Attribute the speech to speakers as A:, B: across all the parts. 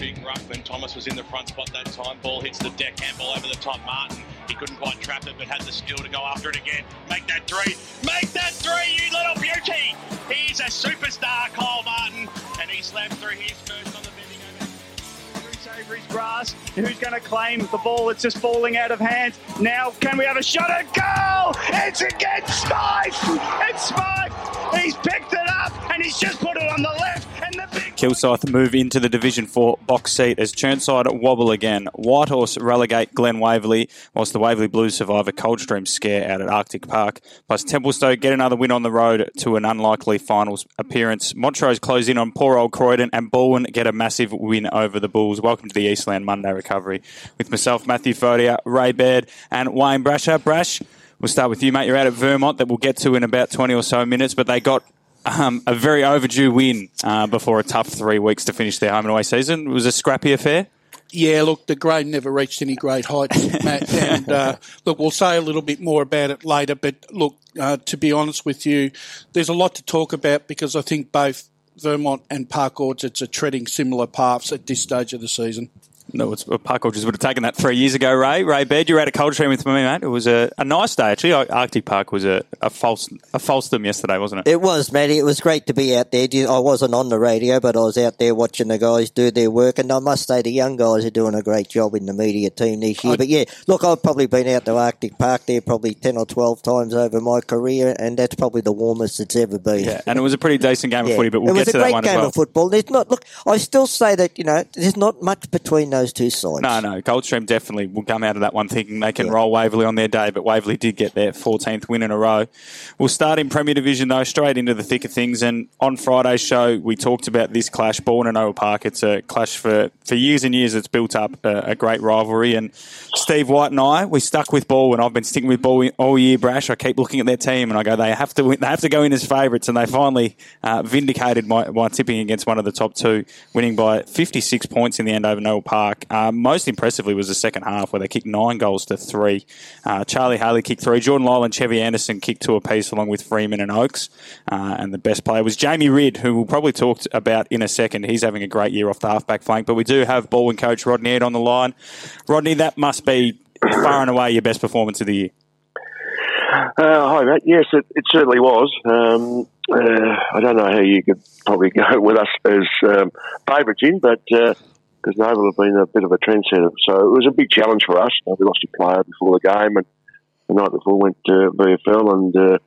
A: big ruck when Thomas was in the front spot that time. Ball hits the deck, handball over the top. Martin, he couldn't quite trap it, but had the skill to go after it again. Make that three. Make that three, you little beauty. He's a superstar, Cole Martin, and he slammed through his first on the bending over.
B: Savory's grass. Who's going to claim the ball? It's just falling out of hand. Now, can we have a shot at goal? It's against Smythe! It's Smythe! He's picked it up and he's just put it on the left.
C: Kilsyth move into the Division 4 box seat as Chirnside wobble again. Whitehorse relegate Glen Waverley, whilst the Waverley Blues survive a Coldstream scare out at Arctic Park. Plus, Templestowe get another win on the road to an unlikely finals appearance. Montrose close in on poor old Croydon, and Balwyn get a massive win over the Bulls. Welcome to the Eastland Monday Recovery with myself, Matthew Fodia, Ray Baird, and Wayne Brasher. Brash, we'll start with you, mate. You're out at Vermont that we'll get to in about 20 or so minutes, but they got um, a very overdue win uh, before a tough three weeks to finish their home and away season. It was a scrappy affair.
D: Yeah, look, the grade never reached any great heights, Matt. And uh, look, we'll say a little bit more about it later. But look, uh, to be honest with you, there's a lot to talk about because I think both Vermont and Park Orchards are treading similar paths at this stage of the season.
C: No, it's Park Orchards would have taken that three years ago, Ray. Ray Baird, you were at a Coldstream with me, mate. It was a, a nice day, actually. Arctic Park was a, a false a falsedom yesterday, wasn't it?
E: It was, Matty. It was great to be out there. I wasn't on the radio, but I was out there watching the guys do their work. And I must say, the young guys are doing a great job in the media team this year. But yeah, look, I've probably been out to Arctic Park there probably 10 or 12 times over my career, and that's probably the warmest it's ever been.
C: Yeah, and it was a pretty decent game
E: Yeah.
C: of footy, but we'll get to that one as well.
E: It was a great game of football. There's not look. I still say that you know there's not much between those two sides.
C: No, no, Coldstream definitely will come out of that one thinking they can roll Waverley on their day, but Waverley did get their 14th win in a row. We'll start in Premier Division though, straight into the thick of things. And on Friday's show, we talked about this clash, Balwyn and Oval Park. It's a clash for, for years and years. It's built up a, a great rivalry. And Steve White and I, we stuck with Ball, and I've been sticking with Ball all year. Brash, I keep looking at their team, and I go, they have to win, they have to go in as favourites, and they finally uh, vindicated my, my tipping against one of the top two, winning by 56 points in the end over Noble Park. Uh, most impressively was the second half, where they kicked nine goals to three. Uh, Charlie Haley kicked three. Jordan Lyle and Chevy Anderson kicked two apiece, along with Freeman and Oakes. Uh, and the best player was Jamie Ridd, who we'll probably talk about in a second. He's having a great year off the halfback flank. But we do have Balwyn coach Rodney Eade on the line. Rodney, that must be far and away your best performance of the year.
F: Uh, hi, Matt. Yes, it, it certainly was. Um, uh, I don't know how you could probably go with us as um, favourites in, but because Noble have been a bit of a trendsetter, so it was a big challenge for us. We lost a player before the game, and the night before went to VFL, and uh,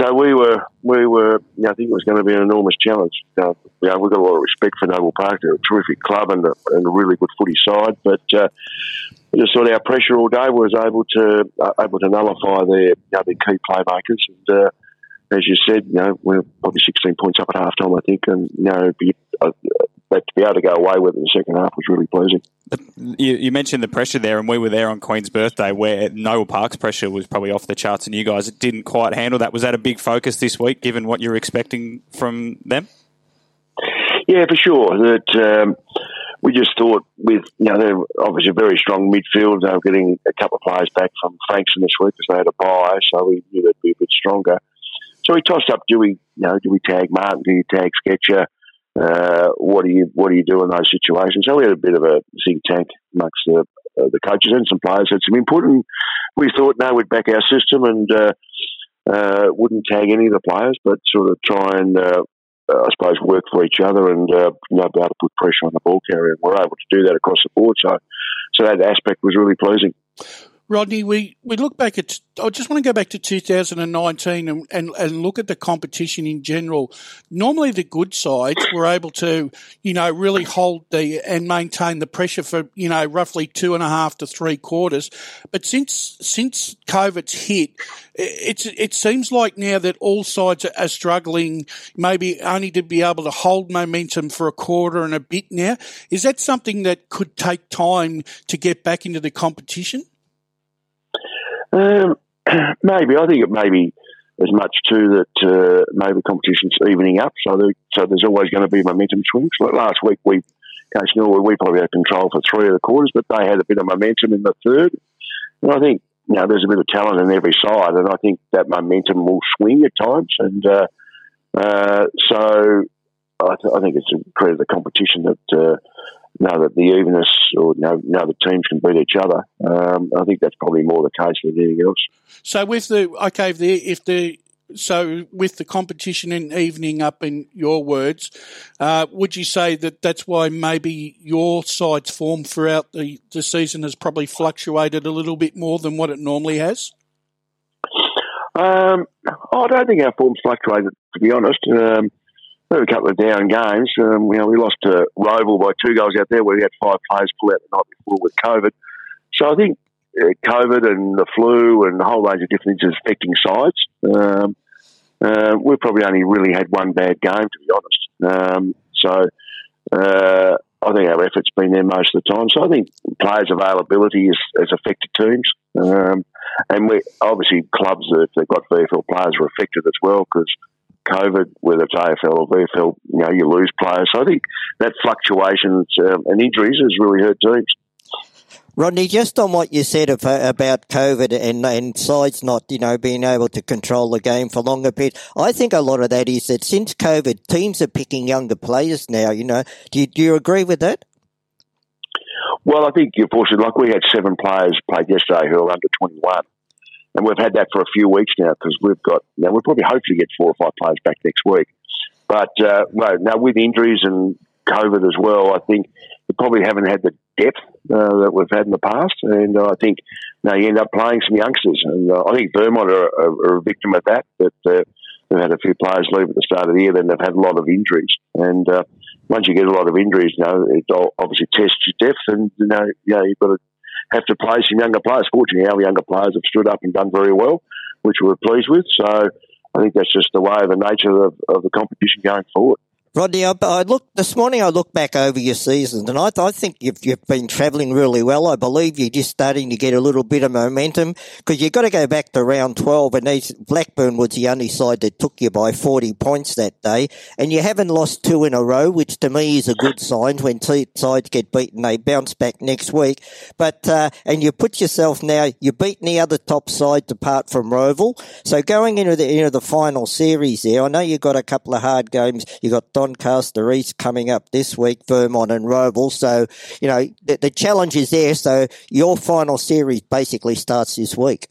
F: so we were we were. You know, I think it was going to be an enormous challenge. Uh, you know, we've got a lot of respect for Noble Park. They're a terrific club and a, and a really good footy side, but. Uh, we just thought our pressure all day was able to uh, able to nullify their you know, their key playmakers. And uh, as you said, you know we're probably 16 points up at half time, I think, and you know be, uh, but to be able to go away with it in the second half was really pleasing.
C: You, you mentioned the pressure there, and we were there on Queen's birthday, where Noble Park's pressure was probably off the charts, and you guys didn't quite handle that. Was that a big focus this week, given what you're expecting from them?
F: Yeah, for sure. That um, we just thought with you know they're obviously a very strong midfield. They were getting a couple of players back from Frankston this week because they had a bye, so we knew they'd be a bit stronger. So we tossed up: do we you know do we tag Martin? Do you tag Sketcher? Uh, what do you what do you do in those situations? So we had a bit of a think tank amongst the uh, the coaches and some players had some input, and we thought no, we'd back our system and uh, uh, wouldn't tag any of the players, but sort of try and uh, I suppose work for each other and you know be able to put pressure on the ball carrier. And we're able to do that across the board, so so that aspect was really pleasing.
D: Rodney, we, we look back at, I just want to go back to 2019 and, and, and look at the competition in general. Normally the good sides were able to, you know, really hold the, and maintain the pressure for, you know, roughly two and a half to three quarters. But since, since COVID's hit, it's, it seems like now that all sides are, are struggling, maybe only to be able to hold momentum for a quarter and a bit now. Is that something that could take time to get back into the competition?
F: Um, maybe I think it may be as much too that uh, maybe competition's evening up, so there, so there's always going to be momentum swings. Like last week, we Coach Norwood, we probably had control for three of the quarters, but they had a bit of momentum in the third. And I think you know there's a bit of talent in every side, and I think that momentum will swing at times. And uh, uh, so I, th- I think it's a credit to the competition that know that the evenness or you know, know the teams can beat each other. Um, I think that's probably more the case than anything else.
D: So with the okay, if the if the so with the competition and evening up in your words, uh, would you say that that's why maybe your side's form throughout the, the season has probably fluctuated a little bit more than what it normally has?
F: Um, I don't think our form's fluctuated, to be honest. Um, we a couple of down games. Um, you know, we lost to Rowville by two goals out there where we had five players pull out the night before with COVID. So I think uh, COVID and the flu and a whole range of different things is affecting sides. Um, uh, we've probably only really had one bad game, to be honest. Um, so uh, I think our effort's been there most of the time. So I think players' availability has, has affected teams. Um, and we obviously clubs, if they've got VFL players, are affected as well because COVID, whether it's AFL or VFL, you know, you lose players. So I think that fluctuations um, and injuries has really hurt teams.
E: Rodney, just on what you said about COVID and, and sides not, you know, being able to control the game for longer period, I think a lot of that is that since COVID, teams are picking younger players now. You know, do you, do you agree with that?
F: Well, I think unfortunately, like we had seven players played yesterday who are under twenty one, and we've had that for a few weeks now because we've got now we'll probably hopefully get four or five players back next week. But uh, well, now with injuries and COVID as well, I think we probably haven't had the depth uh, that we've had in the past, and uh, I think now you end up playing some youngsters, and uh, I think Vermont are, are, are, a victim of that. That uh, they've had a few players leave at the start of the year, then they've had a lot of injuries, and uh, once you get a lot of injuries, you know it obviously tests your depth, and you know, you know you've got to have to play some younger players. Fortunately, our younger players have stood up and done very well, which we're pleased with. So I think that's just the way of the nature of, of the competition going forward.
E: Rodney, I, I this morning. I looked back over your season, and I, I think you've, you've been travelling really well. I believe you're just starting to get a little bit of momentum because you've got to go back to round twelve, and these, Blackburn was the only side that took you by forty points that day, and you haven't lost two in a row, which to me is a good sign. When t- sides get beaten, they bounce back next week. But uh, and you put yourself now, you've beaten the other top sides apart from Rowville. So going into the into the final series there, I know you've got a couple of hard games. You got. Doncaster East coming up this week, Vermont and Rowville. So, you know, the, the challenge is there. So your final series basically starts this week.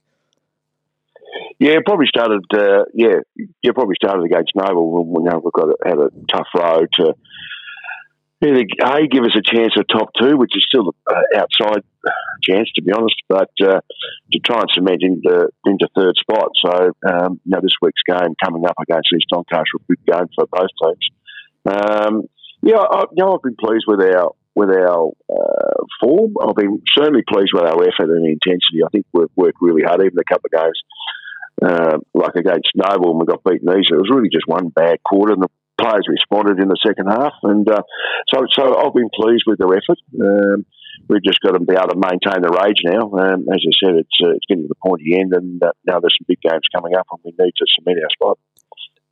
F: Yeah, probably started. Uh, yeah, you probably started against Noble. We know we've got a, had a tough road to either a give us a chance at top two, which is still an outside chance to be honest, but uh, to try and cement into into third spot. So um, you know, this week's game coming up against East Doncaster, a good game for both teams. Um, yeah, I, you know, I've been pleased with our with our uh, form. I've been certainly pleased with our effort and intensity. I think we've worked really hard, even a couple of games uh, like against Noble, we got beaten easily. It was really just one bad quarter, and the players responded in the second half. And uh, so, so I've been pleased with their effort. Um, we've just got to be able to maintain the rage now. Um, as I said, it's uh, it's getting to the pointy end, and uh, now there's some big games coming up, and we need to cement our spot.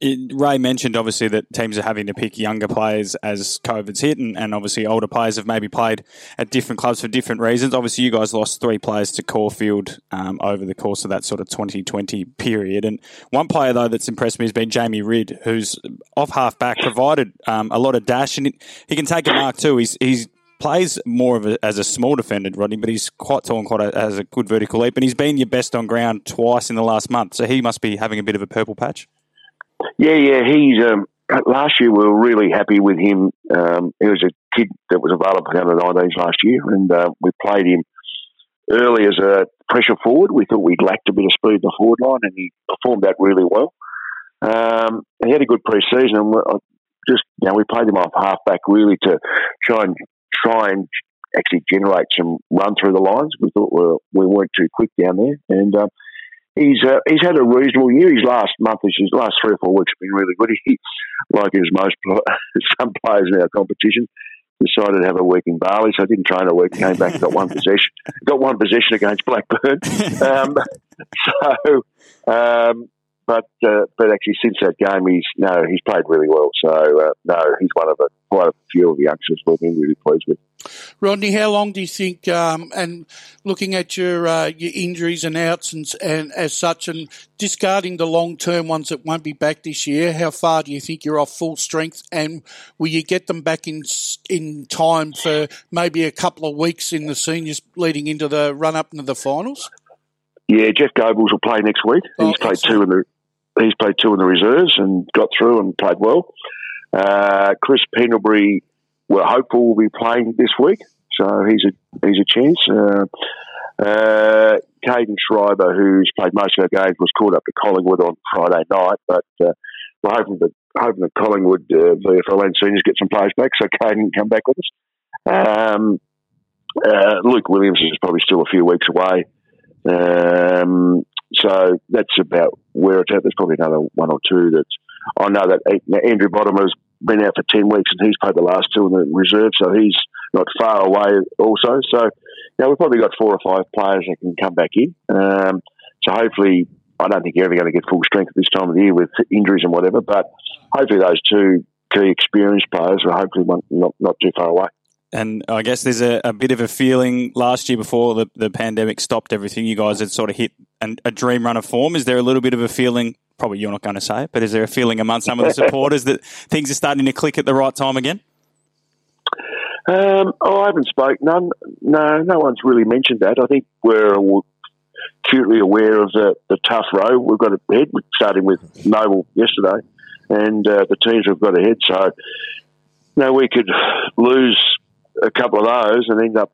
C: Ray mentioned obviously that teams are having to pick younger players as COVID's hit, and, and, obviously older players have maybe played at different clubs for different reasons. Obviously, you guys lost three players to Caulfield um, over the course of that sort of 2020 period. And one player, though, that's impressed me has been Jamie Ridd, who's off half back, provided um, a lot of dash, and he can take a mark too. He's, he's plays more of a, as a small defender, Rodney, but he's quite tall and quite a, has a good vertical leap, and he's been your best on ground twice in the last month. So he must be having a bit of a purple patch.
F: Yeah, yeah. He's um, last year we were really happy with him. Um, he was a kid that was available down the 19s last year, and uh, we played him early as a pressure forward. We thought we'd lacked a bit of speed in the forward line, and he performed that really well. Um, he had a good pre-season, and just you know we played him off halfback really to try and try and actually generate some run through the lines. We thought we, we weren't too quick down there, and uh, he's uh, he's had a reasonable year. His last month, his last three or four weeks have been really good. He, like as most some players in our competition, decided to have a week in Bali, so I didn't train a week. Came back and got one possession, got one possession against Blackburn. Um, so, um, but uh, but actually since that game, he's no, he's played really well. So uh, no, he's one of the quite a few of the youngsters we've been really pleased with.
D: Rodney, how long do you think? Um, and looking at your uh, your injuries and outs and, and as such, and discarding the long term ones that won't be back this year, how far do you think you're off full strength? And will you get them back in in time for maybe a couple of weeks in the seniors leading into the run up into the finals?
F: Yeah, Jeff Goebbels will play next week.
D: Oh,
F: he's played
D: excellent.
F: two in the he's played two in the reserves and got through and played well. Uh, Chris Pendlebury, we're hopeful will be playing this week, so he's a he's a chance. Uh, uh, Caden Schreiber, who's played most of our games, was called up to Collingwood on Friday night, but uh, we're hoping that hoping that Collingwood uh, VFL and seniors get some players back, so Caden can come back with us. Um, uh, Luke Williams is probably still a few weeks away. Um, so that's about where it's at. There's probably another one or two that I know that Andrew Bottomer's been out for 10 weeks and he's played the last two in the reserve, so he's not far away also. So, yeah, we've probably got four or five players that can come back in. Um, so hopefully, I don't think you're ever going to get full strength at this time of the year with injuries and whatever, but hopefully those two key experienced players are hopefully not, not too far away.
C: And I guess there's a, a bit of a feeling last year before the, the pandemic stopped everything, you guys had sort of hit an, a dream run of form. Is there a little bit of a feeling, probably you're not going to say it, but is there a feeling among some of the supporters that things are starting to click at the right time again?
F: Um, oh, I haven't spoke. None, no, no one's really mentioned that. I think we're acutely aware of the, the tough road we've got ahead, starting with Noble yesterday, and uh, the teams we've got ahead. So, no, we could lose a couple of those and end up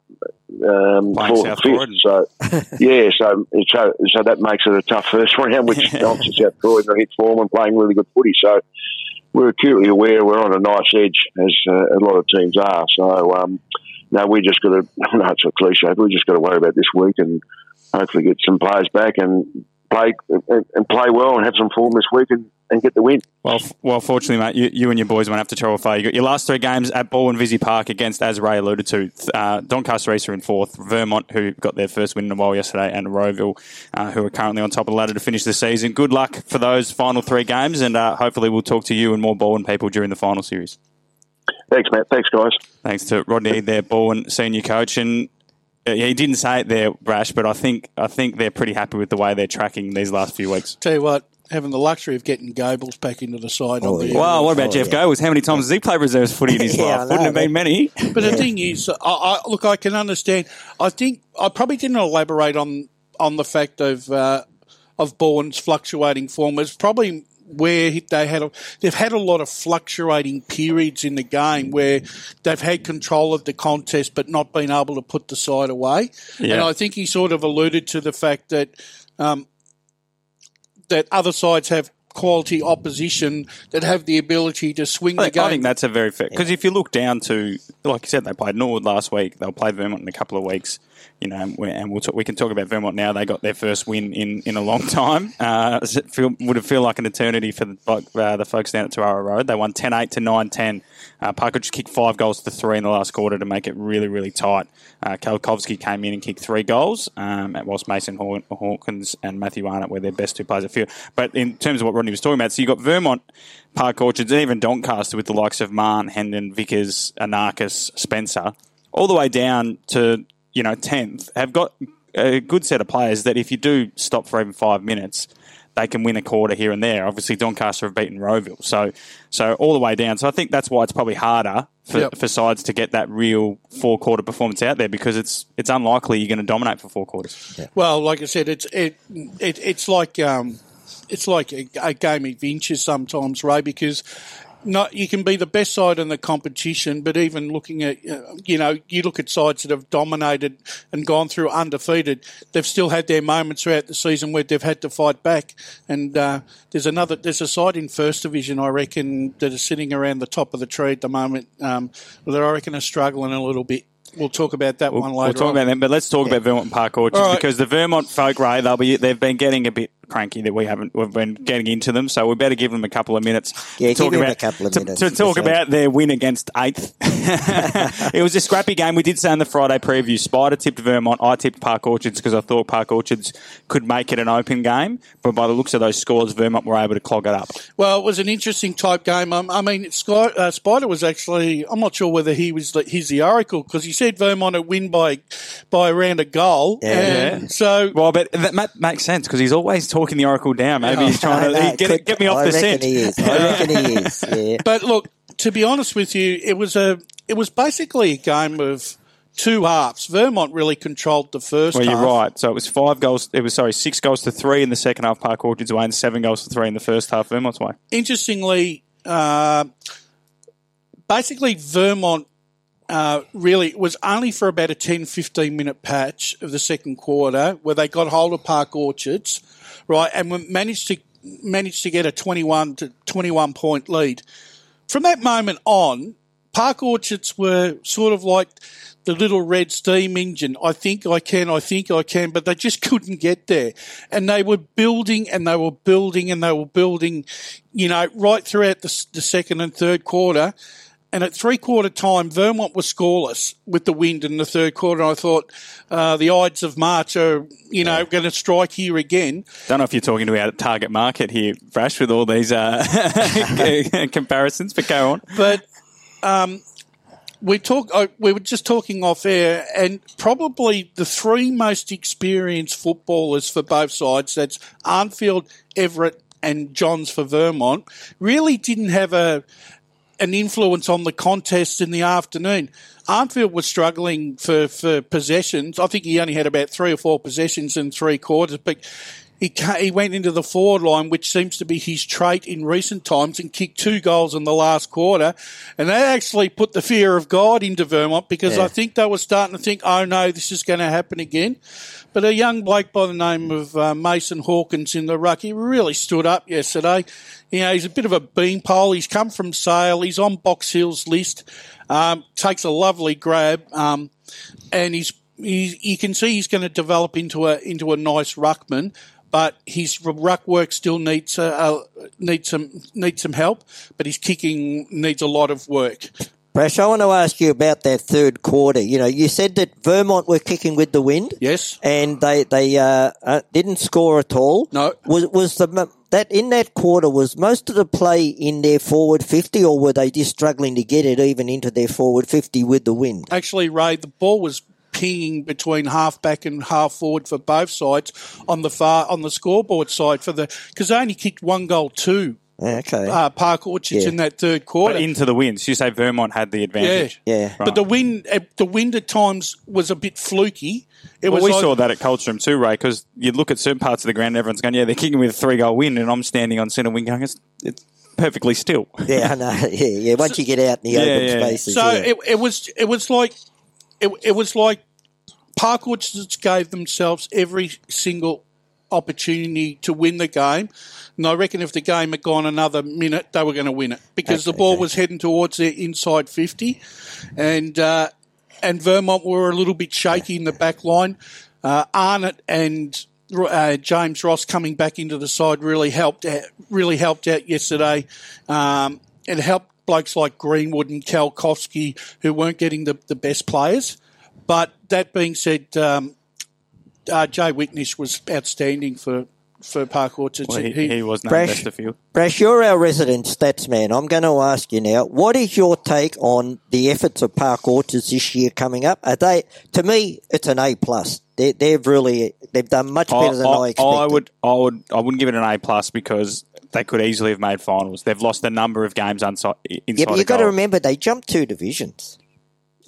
F: um, fourth,
C: South
F: fifth. So, yeah, so, so so that makes it a tough first round, which us out Croydon hit form and playing really good footy. So, we're acutely aware we're on a nice edge, as uh, a lot of teams are. So, um, no, we just got to, no, it's a cliche, but we just got to worry about this week and hopefully get some players back and play and, and play well and have some form this week and, and get the win.
C: Well, well, fortunately, mate, you, you and your boys won't have to travel far. You got your last three games at Ball and Vizzy Park against, as Ray alluded to, uh, Doncaster East are in fourth, Vermont, who got their first win in a while yesterday, and Rowville, uh, who are currently on top of the ladder to finish the season. Good luck for those final three games, and uh, hopefully we'll talk to you and more Balwyn people during the final series.
F: Thanks, Matt. Thanks, guys.
C: Thanks to Rodney, their Balwyn senior coach, and yeah, he didn't say it there, Brash, but I think I think they're pretty happy with the way they're tracking these last few weeks.
D: Tell you what, having the luxury of getting Goebbels back into the side.
E: Oh,
D: on the,
E: yeah.
C: Well, what about
E: Oh,
C: Jeff
E: yeah.
C: Goers? How many times has he played reserves footy in his
E: Yeah, I
C: life? Wouldn't have been many.
D: But the thing is, I, I, look, I can understand. I think I probably didn't elaborate on on the fact of uh, of Balwyn's fluctuating form. It's probably where they had a, they've had a lot of fluctuating periods in the game where they've had control of the contest but not been able to put the side away. And I think he sort of alluded to the fact that um, that other sides have quality opposition that have the ability to swing
C: I
D: the game.
C: I think that's a very fair because if you look down to, like you said, they played Norwood last week. They'll play Vermont in a couple of weeks. You know, and we- and we'll talk, we can talk about Vermont now. They got their first win in, in a long time. Uh, it feel, would have feel like an eternity for the, uh, the folks down at Tarara Road. They won 10-8 to 9-10. Uh, Parker just kicked five goals to three in the last quarter to make it really, really tight. Uh, Kalkovsky came in and kicked three goals, um, whilst Mason Haw- Hawkins and Matthew Arnott were their best two players of field. But in terms of what Rodney was talking about, so you've got Vermont, Park Orchards, and even Doncaster with the likes of Marn, Hendon, Vickers, Anarchis, Spencer, all the way down to you know tenth, have got a good set of players that if you do stop for even five minutes, they can win a quarter here and there. Obviously, Doncaster have beaten Rowville, so so all the way down. So I think that's why it's probably harder for,
D: Yep.
C: for sides to get that real four quarter performance out there because it's it's unlikely you're going to dominate for four quarters.
D: Well, like I said, it's it, it it's like um, it's like a, a game of inches sometimes, Ray, because not you can be the best side in the competition, but even looking at uh, you know you look at sides that have dominated and gone through undefeated, they've still had their moments throughout the season where they've had to fight back. And uh, there's another there's a side in first division, I reckon, that is sitting around the top of the tree at the moment um, that I reckon are struggling a little bit. We'll talk about that
C: We'll,
D: one later.
C: we'll talk
D: on.
C: about them, but let's talk about Vermont Park Orchards
D: right.
C: because the Vermont folk, Ray, they'll be they've been getting a bit cranky that we haven't. We've been getting into them, so we better give them a couple of minutes.
E: Yeah,
C: to talk
E: him
C: about,
E: a couple of
C: to,
E: minutes,
C: to talk about their win against eighth. it was a scrappy game. We did say in the Friday preview, Spider tipped Vermont. I tipped Park Orchards because I thought Park Orchards could make it an open game, but by the looks of those scores, Vermont were able to clog it up.
D: Well, it was an interesting type game. Um, I mean, Sky, uh, Spider was actually. I'm not sure whether he was the, he's the oracle because he said Vermont would win by by around a goal.
E: Yeah.
D: and
C: Yeah.
D: So
C: Well, but that makes sense because he's always talking the Oracle down. Maybe he's trying to he- get,
E: could-
C: get me off
E: I
C: the
E: reckon
C: scent.
E: he is. I reckon he is. Yeah.
D: But look, to be honest with you, it was a it was basically a game of two halves. Vermont really controlled the first
C: Well,
D: half.
C: you're right. So it was five goals. It was sorry, six goals to three in the second half. Park Orchards way, and seven goals to three in the first half. Vermont's way.
D: Interestingly, uh, basically Vermont uh, really it was only for about a 10, 15 minute patch of the second quarter where they got hold of Park Orchards, right, and we managed to managed to get a 21 to 21 point lead. From that moment on, Park Orchards were sort of like the little red steam engine. I think I can, I think I can, but they just couldn't get there. And they were building and they were building and they were building, you know, right throughout the, the second and third quarter. And at three quarter time, Vermont was scoreless with the wind in the third quarter. I thought uh, the Ides of March are, you know, going to strike here again.
C: Don't know if you're talking to our target market here, Brash, with all these uh, comparisons. But go on.
D: but um, we talk. Uh, we were just talking off air, and probably the three most experienced footballers for both sides. That's Arnfield, Everett, and Johns for Vermont. Really didn't have a an influence on the contest in the afternoon. Arnfield was struggling for, for possessions. I think he only had about three or four possessions in three quarters, but he he went into the forward line, which seems to be his trait in recent times, and kicked two goals in the last quarter. And that actually put the fear of God into Vermont because
E: Yeah.
D: I think they were starting to think, oh no, this is going to happen again. But a young bloke by the name of uh, Mason Hawkins in the ruck, he really stood up yesterday. You know, he's a bit of a beanpole. He's come from Sale. He's on Box Hill's list. Um, takes a lovely grab, um, and he's, he's you can see he's going to develop into a into a nice ruckman. But his ruck work still needs uh, uh, needs some needs some help. But his kicking needs a lot of work.
E: Brash, I want to ask you about that third quarter. You know, you said that Vermont were kicking with the wind.
D: Yes.
E: And they they uh, uh, didn't score at all.
D: No.
E: Was was the that in that quarter was most of the play in their forward fifty, or were they just struggling to get it even into their forward fifty with the wind?
D: actually, Ray, the ball was pinging between half back and half forward for both sides on the far on the scoreboard side for the because they only kicked one goal two
E: Okay.
D: uh, Park Orchards
E: Yeah.
D: in that third quarter.
C: But into the winds. You say Vermont had the advantage.
E: Yeah. yeah.
D: But the wind, uh, the wind at times was a bit fluky. It
C: Well,
D: was
C: we
D: like-
C: saw that at Colchester too, Ray, because you look at certain parts of the ground and everyone's going, yeah, they're kicking with a three goal win, and I'm standing on centre wing going, it's, it's perfectly still.
E: yeah, I know. Yeah, yeah. Once you get out in the
C: Yeah,
E: open
C: yeah.
E: spaces,
D: So
E: yeah.
D: it, it was it was like it, it was like Park Orchards gave themselves every single opportunity to win the game. And I reckon if the game had gone another minute, they were going to win it because the ball
E: okay.
D: was heading towards their inside fifty, and uh, and Vermont were a little bit shaky in the back line. Uh, Arnott and uh, James Ross coming back into the side really helped out, really helped out yesterday. Um, it helped blokes like Greenwood and Kalkowski who weren't getting the, the best players. But that being said, um, uh, Jay Wicknish was outstanding for, for Park Orchards.
C: Well, he,
D: He-
C: he was named
E: Brash-
C: best of field.
E: Brash, you're our resident stats man. I'm going to ask you now, what is your take on the efforts of Park Orchards this year coming up? Are they, to me, it's an A plus. They, they've really, they've done much better than I, expected.
C: I would, I would, I wouldn't give it an A plus because they could easily have made finals. They've lost a number of games inside.
E: yeah, but you've got to remember they jumped two divisions.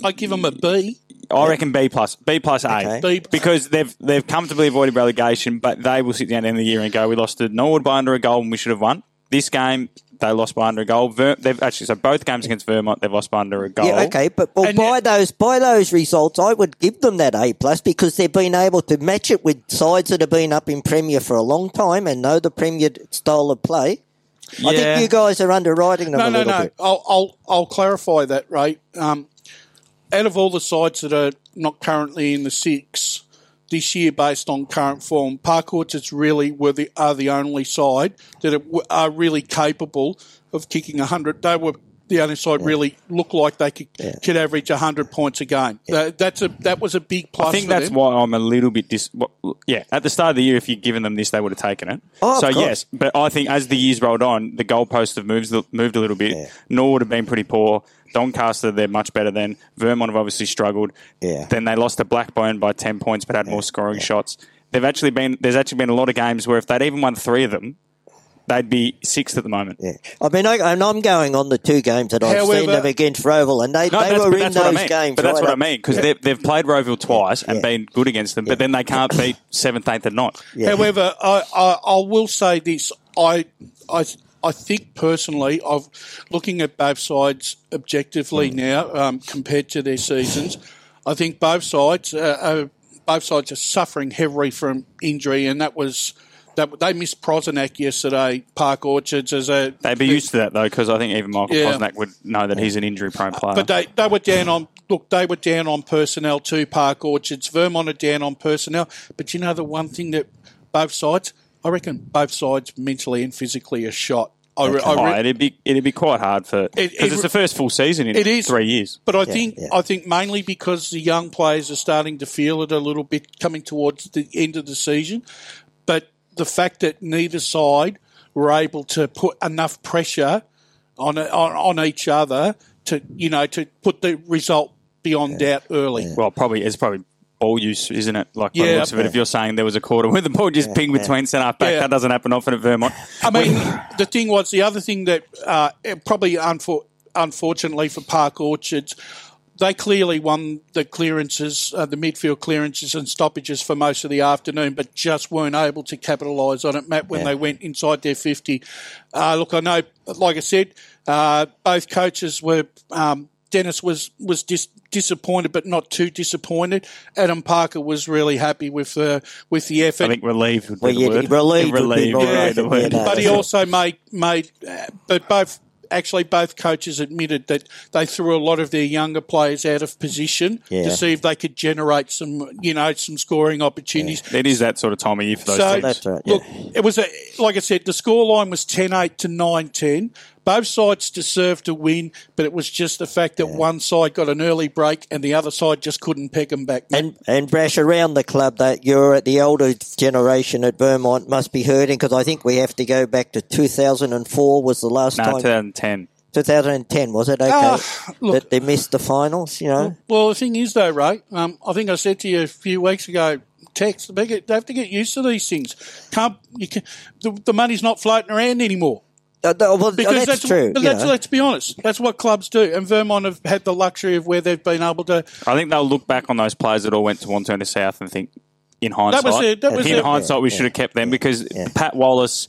D: I give them a B.
C: I reckon B plus, B plus A,
E: Okay.
D: B-
C: because they've they've comfortably avoided relegation, but they will sit down at the end of the year and go, "We lost to Norwood by under a goal, and we should have won." This game, they lost by under a goal. Ver- they've actually so both games against Vermont, they've lost by under a goal.
E: Yeah, okay, but well,
D: And
E: by
D: yet-
E: those by those results, I would give them that A plus because they've been able to match it with sides that have been up in Premier for a long time and know the Premier style of play. I
C: Yeah.
E: think you guys are underwriting them
D: No,
E: a
D: no,
E: little
D: no.
E: bit.
D: I'll, I'll, I'll clarify that, Ray. Um, out of all the sides that are not currently in the six, this year based on current form. Park Orchards really were the, are the only side that are, are really capable of kicking 100. They were the only side really looked like they could, could average 100 points a game. That, that's a, that was a big plus
C: I think
D: for
C: that's
D: them.
C: why I'm a little bit dis. Yeah, at the start of the year, if you'd given them this, they would have taken it.
E: Oh, of
C: so yes, but I think as the years rolled on, the goalposts have moved moved a little bit. Norwood have been pretty poor. Doncaster, they're much better than Vermont. Have obviously struggled.
E: Yeah.
C: Then they lost to Blackburn by ten points, but had more scoring shots. They've actually been. There's actually been a lot of games where if they'd even won three of them, they'd be sixth at the moment.
E: Yeah. I mean, I, and I'm going on the two games that I've
D: However-
E: seen them against Rowville, and they,
C: No,
E: they
C: that's,
E: were
C: but
E: in
C: that's what I
E: those
C: mean.
E: games.
C: But that's
E: right
C: what I mean because they've, they've played Rowville twice and
E: Yeah.
C: been good against them, but then they can't beat seventh, eighth, and not.
E: Yeah.
D: However, I, I, I will say this: I, I, I think personally, of looking at both sides objectively now um, compared to their seasons, I think both sides, uh, are, both sides are suffering heavily from injury, and that was. That, they missed Prozenak yesterday, Park Orchards, as a.
C: They'd be used to that though, because I think even Michael
D: Yeah.
C: Posnack would know that he's an injury-prone player.
D: But they, they were down on look, they were down on personnel too, Park Orchards. Vermont are down on personnel. But you know the one thing that both sides I reckon both sides mentally and physically are shot. I, re- I
C: oh,
D: re-
C: it'd be it'd be quite hard for because
D: it-
C: it's the first full season in
D: It is.
C: three years.
D: But I think
E: yeah.
D: I think mainly because the young players are starting to feel it a little bit coming towards the end of the season. But the fact that neither side were able to put enough pressure on on, on each other to you know to put the result beyond doubt early.
C: Well, probably it's probably ball use, isn't it? Like by the
D: Yeah.
C: looks of it, if you're saying there was a quarter where the ball just pinged between centre half back,
D: Yeah.
C: that doesn't happen often at Vermont.
D: I mean, the thing was the other thing that uh, probably unfor- unfortunately for Park Orchards, they clearly won the clearances, uh, the midfield clearances and stoppages for most of the afternoon, but just weren't able to capitalise on it, Matt, when they went inside their 50. Uh, look, I know, like I said, uh, both coaches were. Um, Dennis was was dis- disappointed, but not too disappointed. Adam Parker was really happy with the with the effort.
C: I think relieved would be
E: Well,
C: the
E: yeah,
C: word.
E: relieved would be
C: relieved would be
E: right,
C: the word.
E: yeah, no.
D: but he also made made, uh, but both actually both coaches admitted that they threw a lot of their younger players out of position
E: Yeah.
D: to see if they could generate some, you know, some scoring opportunities.
C: It is that sort of time of year for those
D: So
C: teams.
E: That's right, yeah.
D: look, it was a like I said, the scoreline was 10-8 to 9-10. Both sides deserved to win, but it was just the fact that one side got an early break and the other side just couldn't peg them back.
E: And and Brash around the club that you're at the older generation at Vermont must be hurting because I think we have to go back to 2004 was the last
C: no,
E: time.
C: 2010.
E: 2010 was it? Okay,
D: Ah, look-
E: that they missed the finals. You know,
D: Well, the thing is, though, Ray, um, I think I said to you a few weeks ago, text, they, they have to get used to these things. Can't you? Can, the, the money's not floating around anymore.
E: Uh, th- well,
D: Because
E: that's, true.
D: But
E: you
D: let's, be honest. That's what clubs do. And Vermont have had the luxury of where they've been able to.
C: I think they'll look back on those players that all went to Wantirna South and think, in hindsight,
D: was it, that was
C: in
D: it.
C: hindsight, we should have kept them because Pat Wallace,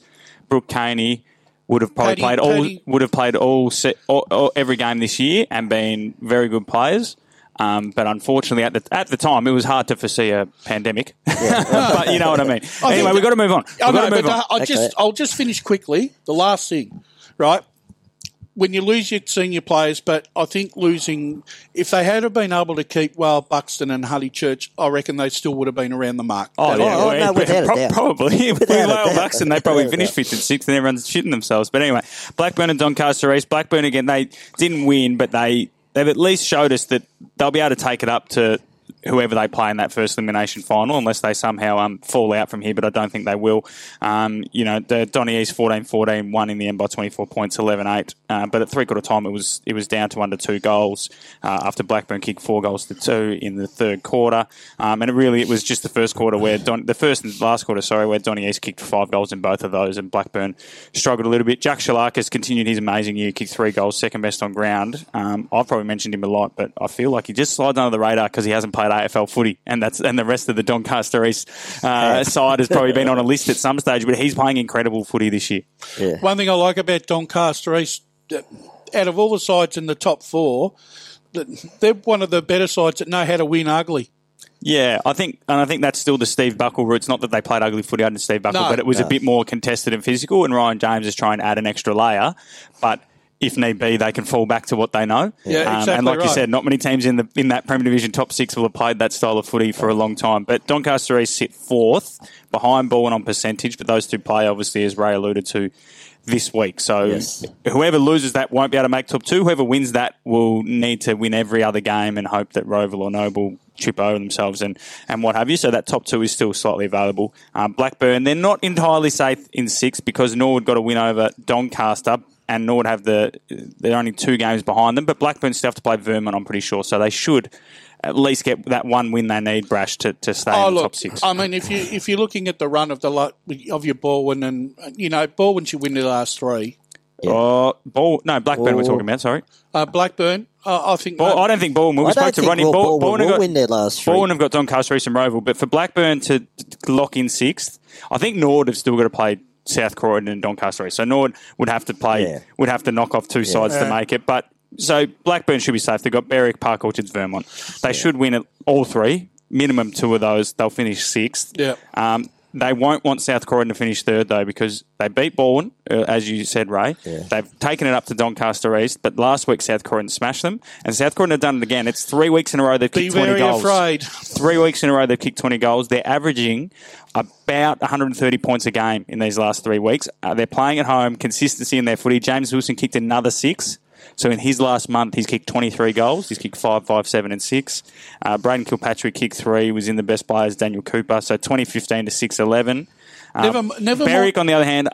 C: Brooke Caney would have probably
D: Paddy-
C: played all would have played all, set, all, all every game this year and been very good players. Um, but unfortunately, at the at the time, it was hard to foresee a pandemic. but you know what I mean.
D: I
C: anyway, we've got to move on.
D: I
C: We've got
D: know,
C: to move
D: but
C: on.
D: I'll just
E: Okay.
D: I'll just finish quickly. The last thing, right? When you lose your senior players, but I think losing if they had have been able to keep well Buxton and Honeychurch, I reckon they still would have been around the mark.
C: Oh, yeah,
E: oh, no, without a
C: pro-
E: doubt.
C: probably. With
E: Without a
C: Lyle
E: doubt.
C: Buxton, they probably finished fifth and sixth, and everyone's shitting themselves. But anyway, Blackburn and Doncaster East. Blackburn again, they didn't win, but they they've at least showed us that they'll be able to take it up to whoever they play in that first elimination final, unless they somehow um, fall out from here, but I don't think they will. Um, you know, the Donny East 14-14 won in the end by 24 points, 11-8. Uh, but at three-quarter time, it was it was down to under two goals uh, after Blackburn kicked four goals to two in the third quarter. Um, and it really, it was just the first quarter where, Don, the first and last quarter, sorry, where Donny East kicked five goals in both of those, and Blackburn struggled a little bit. Jack Shalakis continued his amazing year, kicked three goals, second best on ground. Um, I've probably mentioned him a lot, but I feel like he just slides under the radar because he hasn't played AFL footy, and that's and the rest of the Doncaster East uh, side has probably been on a list at some stage, but he's playing incredible footy this year.
E: yeah.
D: One thing I like about Doncaster East, uh, out of all the sides in the top four, they're one of the better sides that know how to win ugly.
C: Yeah, I think, and I think that's still the Steve Buckle route. It's not that they played ugly footy under Steve Buckle,
D: No.
C: but it was a bit more contested and physical. And Ryan James is trying to add an extra layer, but if need be, they can fall back to what they know.
D: Yeah,
C: Um,
D: exactly
C: and like you said, not many teams in the in that Premier Division top six will have played that style of footy for a long time. But Doncaster East sit fourth behind Balwyn on percentage, but those two play obviously, as Ray alluded to, this week. So
E: Yes.
C: whoever loses that won't be able to make top two. Whoever wins that will need to win every other game and hope that Rowville or Noble trip over themselves and, and what have you. So that top two is still slightly available. Um, Blackburn, they're not entirely safe in six because Norwood got a win over Doncaster and Nord have the, they're only two games behind them, but Blackburn still have to play Vermont, I'm pretty sure. So they should at least get that one win they need, Brash, to, to stay
D: Oh
C: in the
D: look,
C: top six.
D: I mean, if you if you're looking at the run of the of your Balwyn, and you know Balwyn should win the last three.
C: Oh, Ball, no, Blackburn we're talking about, sorry.
D: Uh, Blackburn, uh, I think.
C: Ball, I don't think Balwyn will. We
E: I
C: spoke
E: don't
C: to
E: think
C: Ronnie
E: Will
C: Ball,
E: Balwyn
C: Balwyn
E: will
C: got-
E: win their last three.
C: Balwyn have got Doncaster East and Rowville, but for Blackburn to to lock in sixth, I think Nord have still got to play South Croydon and Doncaster East. So Nord would have to play,
E: Yeah.
C: would have to knock off two sides to make it. But so Blackburn should be safe. They've got Berwick, Park Orchards, Vermont. They should win all three. Minimum two of those. They'll finish sixth.
D: Yeah.
C: Um, they won't want South Croydon to finish third though because they beat Balwyn, uh, as you said, Ray. They've taken it up to Doncaster East, but last week South Croydon smashed them, and South Croydon have done it again. It's three weeks in a row they've
D: be
C: kicked twenty
D: very
C: goals.
D: afraid.
C: Three weeks in a row they've kicked 20 goals. They're averaging about 130 points a game in these last three weeks. Uh, they're playing at home, consistency in their footy. James Wilson kicked another six. So in his last month, he's kicked 23 goals. He's kicked five, five, seven, and six. Uh, Braden Kilpatrick kicked three. Was in the best players, Daniel Cooper. So 2015 to 611. Uh,
D: Never- never
C: Berwick,
D: mind-
C: on the other hand,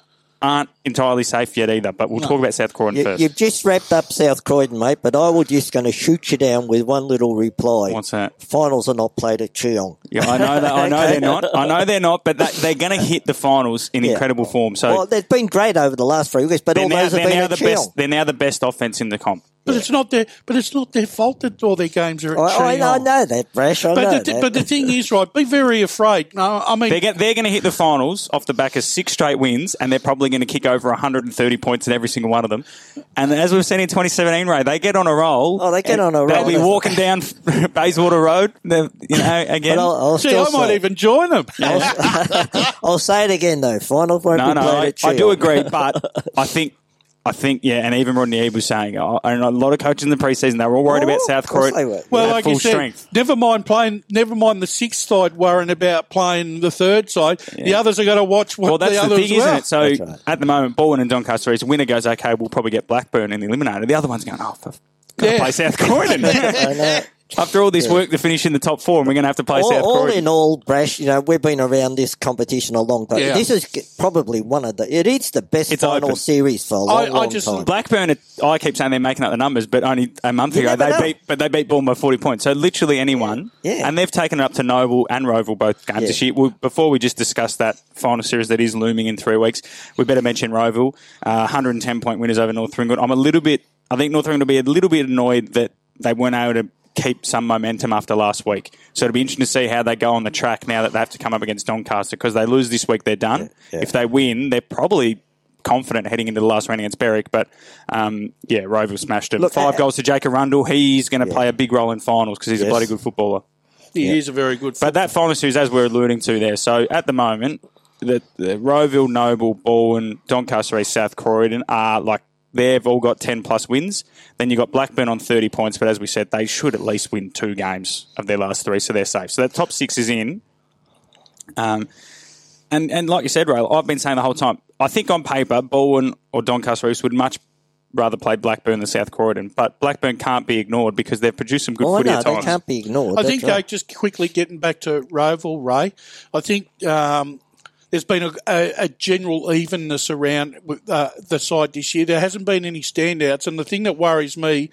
C: aren't entirely safe yet either. But we'll talk about South Croydon
E: You,
C: first.
E: you've just wrapped up South Croydon, mate, but I was just going to shoot you down with one little reply.
C: What's that?
E: Finals are not played at Cheong.
C: Yeah, I know that. I know
E: Okay.
C: they're not. I know they're not. But that, they're going to hit the finals in
E: Yeah.
C: incredible form. So
E: well, they've been great over the last three weeks, but
C: they're
E: all
C: now,
E: those have been
C: now the
E: Cheong.
C: best. They're now the best offense in the comp.
D: But it's not their. But it's not their fault that all their games are at
E: I, I, I know that, Brash. I know
D: But the,
E: that.
D: but the thing is, right? Be very afraid. No, I mean,
C: They're, get, they're going to hit the finals off the back of six straight wins, and they're probably going to kick over 130 points in every single one of them. And as we've seen in 2017, Ray, they get on a roll.
E: Oh, they get on a roll.
C: They'll be walking down Bayswater Road. You know, again.
E: But I'll, I'll
D: gee,
E: still
D: I might
E: say,
D: even join them.
E: I'll say it again though. Finals won't
C: no,
E: be
C: no,
E: played
C: I,
E: at
C: I
E: Cheong.
C: do agree, but I think. I think, yeah, and even Rodney Eade was saying, oh, and a lot of coaches in the preseason, they were all worried
E: Oh,
C: about South Korea
E: they were.
D: Well,
C: at
D: like
C: full
D: you said,
C: strength.
D: never mind playing. Never mind the sixth side worrying about playing the third side. The others are going to watch what
C: Well, that's
D: the
C: the,
D: other
C: thing,
D: well.
C: isn't it? So
E: right.
C: at the moment, Balwyn and Doncaster East, winner goes okay. We'll probably get Blackburn in the eliminator. The other one's going, oh, for, got to
D: Yeah.
C: play South Croydon.
E: I know.
C: After all this work to finish in the top four, and we're going to have to play
E: all,
C: South
E: all
C: Croydon.
E: in all, Brash, you know, we've been around this competition a long time.
D: Yeah.
E: This is probably one of the. It is the best
C: It's
E: final
C: open.
E: series for a long,
D: I- I
E: long
D: just-
E: time.
C: Blackburn, it- I keep saying they're making up the numbers, but only a month
E: You
C: ago they
E: know.
C: beat, but they beat Bournemouth by forty points. So literally anyone,
E: Yeah.
C: And they've taken it up to Noble and Rowville both games
E: Yeah.
C: this year. We, before we just discussed that final series that is looming in three weeks, we better mention Rowville, uh, 110 point winners over North Ringwood. I'm a little bit, I think North Ringwood will be a little bit annoyed that they weren't able to keep some momentum after last week. So it'll be interesting to see how they go on the track now that they have to come up against Doncaster because they lose this week, they're done.
E: Yeah.
C: If they win, they're probably confident heading into the last round against Berwick. But um, yeah, Rowville smashed them.
E: Look,
C: Five
E: uh,
C: goals to Jacob Rundle. He's going to play a big role in finals because he's a bloody good footballer.
D: he is a very good. Footballer.
C: But that final series, as we're alluding to there, so at the moment, the, the Rowville, Noble, Bowen, Doncaster East, South Croydon are like they've all got ten plus wins. Then you've got Blackburn on thirty points, but as we said, they should at least win two games of their last three, so they're safe. So that top six is in. Um, and and like you said, Ray, I've been saying the whole time. I think on paper, Bowen or Doncaster East would much rather play Blackburn than South Croydon, but Blackburn can't be ignored because they've produced some good
E: oh,
C: footy
E: no,
C: at
E: they can't be ignored.
D: I
E: That's
D: think uh, just quickly getting back to Rowville Ray, I think um, there's been a, a, a general evenness around uh, the side this year. There hasn't been any standouts, and the thing that worries me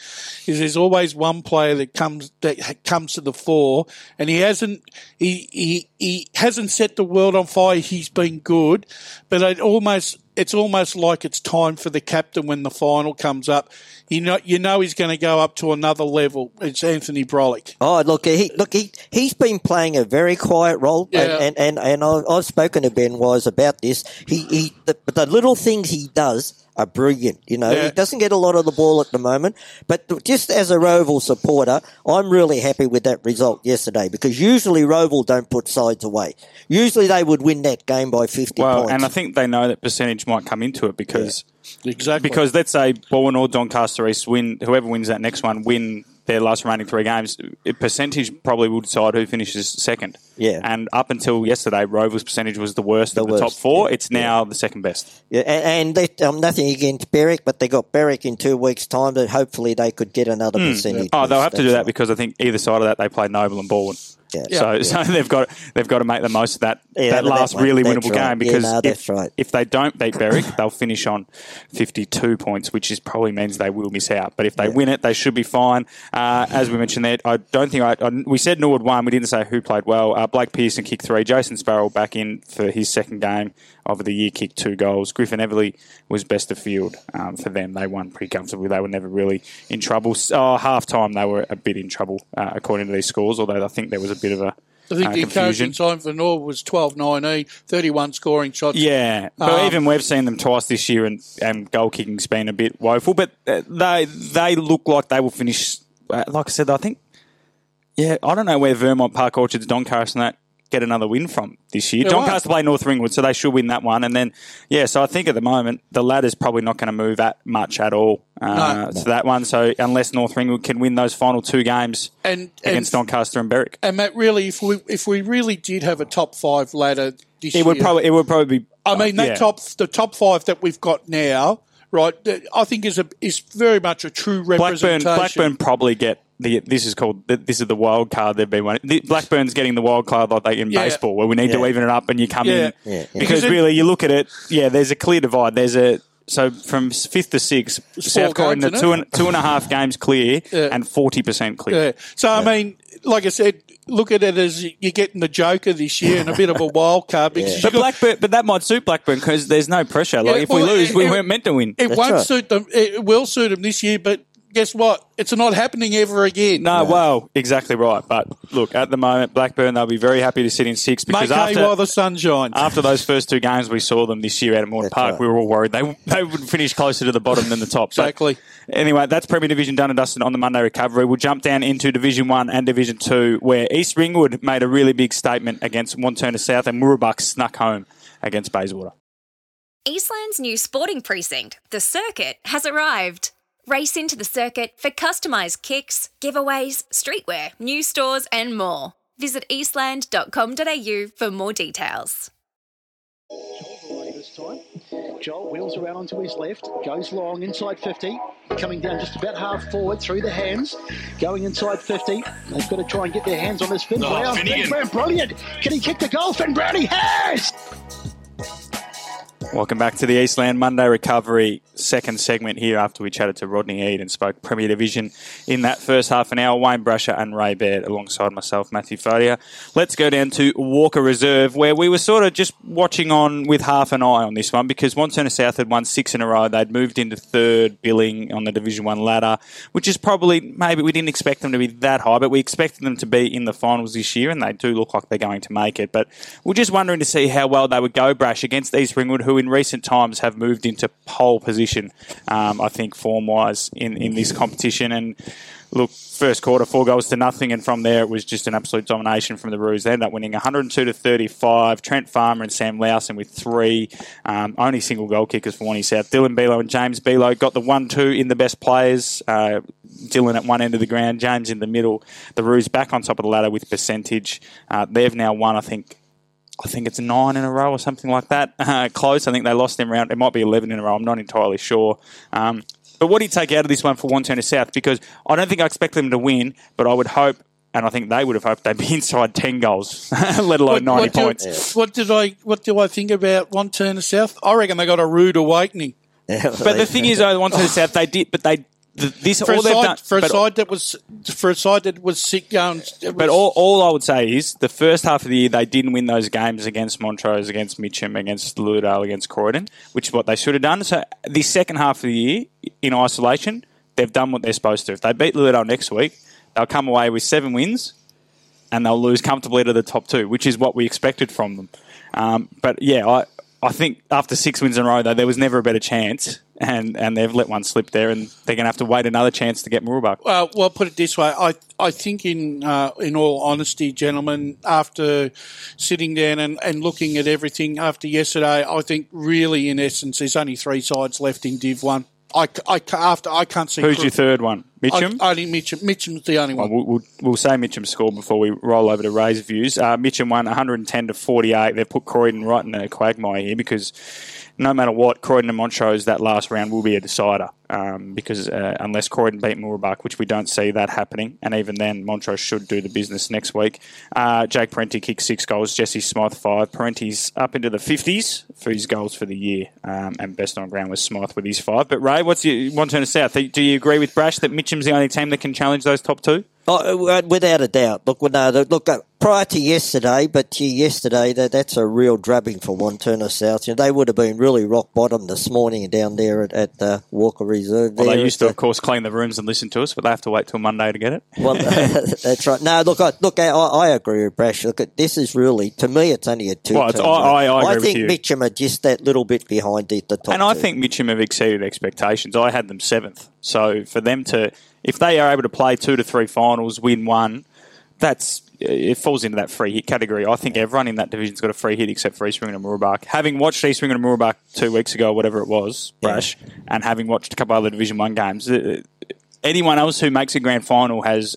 D: is there's always one player that comes that comes to the fore, and he hasn't he he, he hasn't set the world on fire. He's been good, but it almost it's almost like it's time for the captain when the final comes up. You know, you know he's going to go up to another level. It's Anthony Brolick.
E: Oh, look, he look he he's been playing a very quiet role,
D: Yeah.
E: and and and, and I, I've spoken to Ben Wise about this. He he, the, the little things he does are brilliant. You know,
D: Yeah.
E: he doesn't get a lot of the ball at the moment, but just as a Rowville supporter, I'm really happy with that result yesterday because usually Rowville don't put sides away. Usually they would win that game by 50
C: Well,
E: points.
C: and I think they know that percentage might come into it because
D: Exactly.
C: Because let's say Bowen or Doncaster East win, whoever wins that next one, win their last remaining three games, percentage probably will decide who finishes second.
E: Yeah.
C: And up until yesterday, Rovers' percentage was the worst
E: The
C: of the top four.
E: yeah,
C: It's now the second best.
E: Yeah, and, and they, um, nothing against Berwick, but they got Berwick in two weeks' time. That hopefully they could get another percentage.
C: Oh, they'll have to do that because I think either side of that they play Noble and Balwyn.
E: Yeah.
C: So,
E: Yeah.
C: so they've got they've got to make the most of that
E: Yeah,
C: that
E: that
C: last
E: one.
C: really
E: That's
C: winnable
E: right.
C: game
E: Yeah,
C: because
E: no,
C: if,
E: right.
C: if they don't beat Berwick, they'll finish on fifty two points, which is probably means they will miss out. But if they win it, they should be fine. Uh, as we mentioned there, I don't think I, I we said Norwood won. We didn't say who played well. Uh, Blake Pearson kicked three. Jason Sparrow back in for his second game of the year, kicked two goals. Griffin Everly was best of field um, for them. They won pretty comfortably. They were never really in trouble. Oh, half time they were a bit in trouble uh, according to these scores. Although I think there was a bit of a
D: I think
C: uh,
D: the
C: confusion.
D: encouraging time for Norwood was 12 19, 31 scoring shots.
C: Yeah, but
D: Um,
C: even we've seen them twice this year, and, and goal kicking's been a bit woeful. But uh, they they look like they will finish. Uh, like I said, I think. Yeah, I don't know where Vermont Park Orchards, Doncaster, and that get another win from this year.
D: Yeah,
C: Doncaster play North Ringwood, so they should win that one. And then, yeah, so I think at the moment the ladder's probably not going to move that much at all uh,
D: No.
C: to that one. So unless North Ringwood can win those final two games
D: And, and,
C: against Doncaster and Berwick,
D: and Matt, really, if we if we really did have a top five ladder this
C: it
D: year,
C: would probably it would probably be.
D: I mean, that
C: yeah.
D: top the top five that we've got now, right? I think is a is very much a true
C: Blackburn,
D: representation.
C: Blackburn probably get the. This is called. This is the wild card they've been winning. Blackburn's getting the wild card like they in
D: Yeah.
C: baseball, where we need to even it up and you come
D: Yeah.
C: in
E: Yeah, yeah.
C: because
D: Because it-
C: really you look at it. Yeah, there's a clear divide. There's a so from fifth to sixth, South
D: four
C: Croydon are
D: games,
C: two and, two and a half games clear
D: Yeah.
C: and forty percent clear.
D: Yeah. So I mean, like I said, look at it as you're getting the Joker this year and a bit of a wild card because you
C: But
D: got-
C: Blackburn, but that might suit Blackburn because there's no pressure. Like
D: Yeah,
C: if we
D: well,
C: lose, we
D: it-
C: weren't meant to win.
D: it
E: That's
D: won't
E: right.
D: suit them. It will suit them this year, but guess what? It's not happening ever again.
C: No, well, exactly right. But look, at the moment, Blackburn they'll be very happy to sit in six because
D: Make hay
C: after
D: while the sun shines.
C: after those first two games we saw them this year out at Morton
E: That's
C: Park,
E: right.
C: we were all worried they they would finish closer to the bottom than the top. But
D: Exactly.
C: anyway, that's Premier Division done and dusted on the Monday recovery. We'll jump down into Division One and Division Two, where East Ringwood made a really big statement against Wantirna South, and Mooroolbark snuck home against Bayswater.
G: Eastland's new sporting precinct, The Circuit, has arrived. Race into the circuit for customised kicks, giveaways, streetwear, new stores, and more. Visit eastland.com.au for more details.
H: this time. Joel wheels around onto his left, goes long inside 50, coming down just about half forward through the hands, going inside 50. They've got to try and get their hands on this Finn
A: Oh,
H: Brown. Finn Brown, brilliant! Can he kick the goal? Finn Brown, he has!
C: Welcome back to the Eastland Monday Recovery second segment here after we chatted to Rodney Eade and spoke Premier Division in that first half an hour. Wayne Brasher and Ray Baird alongside myself, Matthew Fodia. Let's go down to Walker Reserve where we were sort of just watching on with half an eye on this one because Wantirna South had won six in a row. They'd moved into third billing on the Division One ladder, which is probably maybe we didn't expect them to be that high, but we expected them to be in the finals this year and they do look like they're going to make it. But we're just wondering to see how well they would go, Brash, against East Ringwood, who in recent times have moved into pole position, um, I think, form wise in, in this competition. And look, first quarter, four goals to nothing, and from there it was just an absolute domination from the Roos. They ended up winning 102 to 35. Trent Farmer and Sam Lowson with three, um, only single goal kickers for Warney South. Dylan Below and James Below got the one-two in the best players. Uh, Dylan at one end of the ground, James in the middle. The Roos back on top of the ladder with percentage. Uh, they've now won, I think, I think it's nine in a row or something like that. Uh, close. I think they lost them round. It might be 11 in a row. I'm not entirely sure. Um, but what do you take out of this one for Wantirna South? Because I don't think I expect them to win, but I would hope, and I think they would have hoped they'd be inside 10 goals, let alone 90
D: what, do-
C: points.
D: what did I? What do I think about Wantirna South? I reckon they got a rude awakening
C: But the thing is, though, Wantirna South, they did, but they. Th- This
D: for
C: all they've
D: side
C: done,
D: for a side that was for a side that was sick going.
C: But all, all I would say is the first half of the year they didn't win those games against Montrose, against Mitcham, against Lilydale, against Croydon, which is what they should have done. So the second half of the year, in isolation, they've done what they're supposed to. If they beat Lilydale next week, they'll come away with seven wins and they'll lose comfortably to the top two, which is what we expected from them. Um, but yeah, I, I think after six wins in a row, though, there was never a better chance and, and they've let one slip there, and they're going to have to wait another chance to get Mooroolbark.
D: Well, well, I'll put it this way. I I think, in uh, in all honesty, gentlemen, after sitting down and, and looking at everything after yesterday, I think really, in essence, there's only three sides left in Div One. I, I, after I can't see.
C: Who's your third one? Mitcham?
D: I, think Mitcham. Mitcham's the only one.
C: we'll, we'll, we'll say Mitcham's score before we roll over to Ray's views. Uh, Mitcham won 110 to 48. They've put Croydon right in the quagmire here because no matter what, Croydon and Montrose that last round will be a decider um, because uh, unless Croydon beat Mooroolbark, which we don't see that happening, and even then Montrose should do the business next week. Uh, Jake Parenti kicked six goals, Jesse Smythe five. Parenti's up into the 50s for his goals for the year, um, and best on ground was Smythe with his five. But Ray, what's your Wantirna South? Do you agree with Brash that Mitcham's the only team that can challenge those top two?
E: Oh, uh, without a doubt. Look, no, look. Prior to yesterday, but to yesterday, that that's a real drubbing for Wantirna South. You know, they would have been really rock bottom this morning down there at, at uh, Walker Reserve.
C: Well, they used to,
E: at
C: of course, clean the rooms and listen to us, but they have to wait till Monday to get it.
E: Well, that's right. No, look, I, look, I, I agree with Brash. Look, this is really to me, it's only a two.
C: Well, I- I- I agree with
E: think
C: you.
E: Mitcham are just that little bit behind the, the top.
C: And I
E: two.
C: think Mitcham have exceeded expectations. I had them seventh. So for them to, if they are able to play two to three finals, win one, that's it falls into that free hit category. I think everyone in that division's got a free hit except for East Ringwood and Mooroolbark. Having watched East Ringwood and Mooroolbark two weeks ago, whatever it was, Brash, and having watched a couple other Division One games, uh, anyone else who makes a grand final has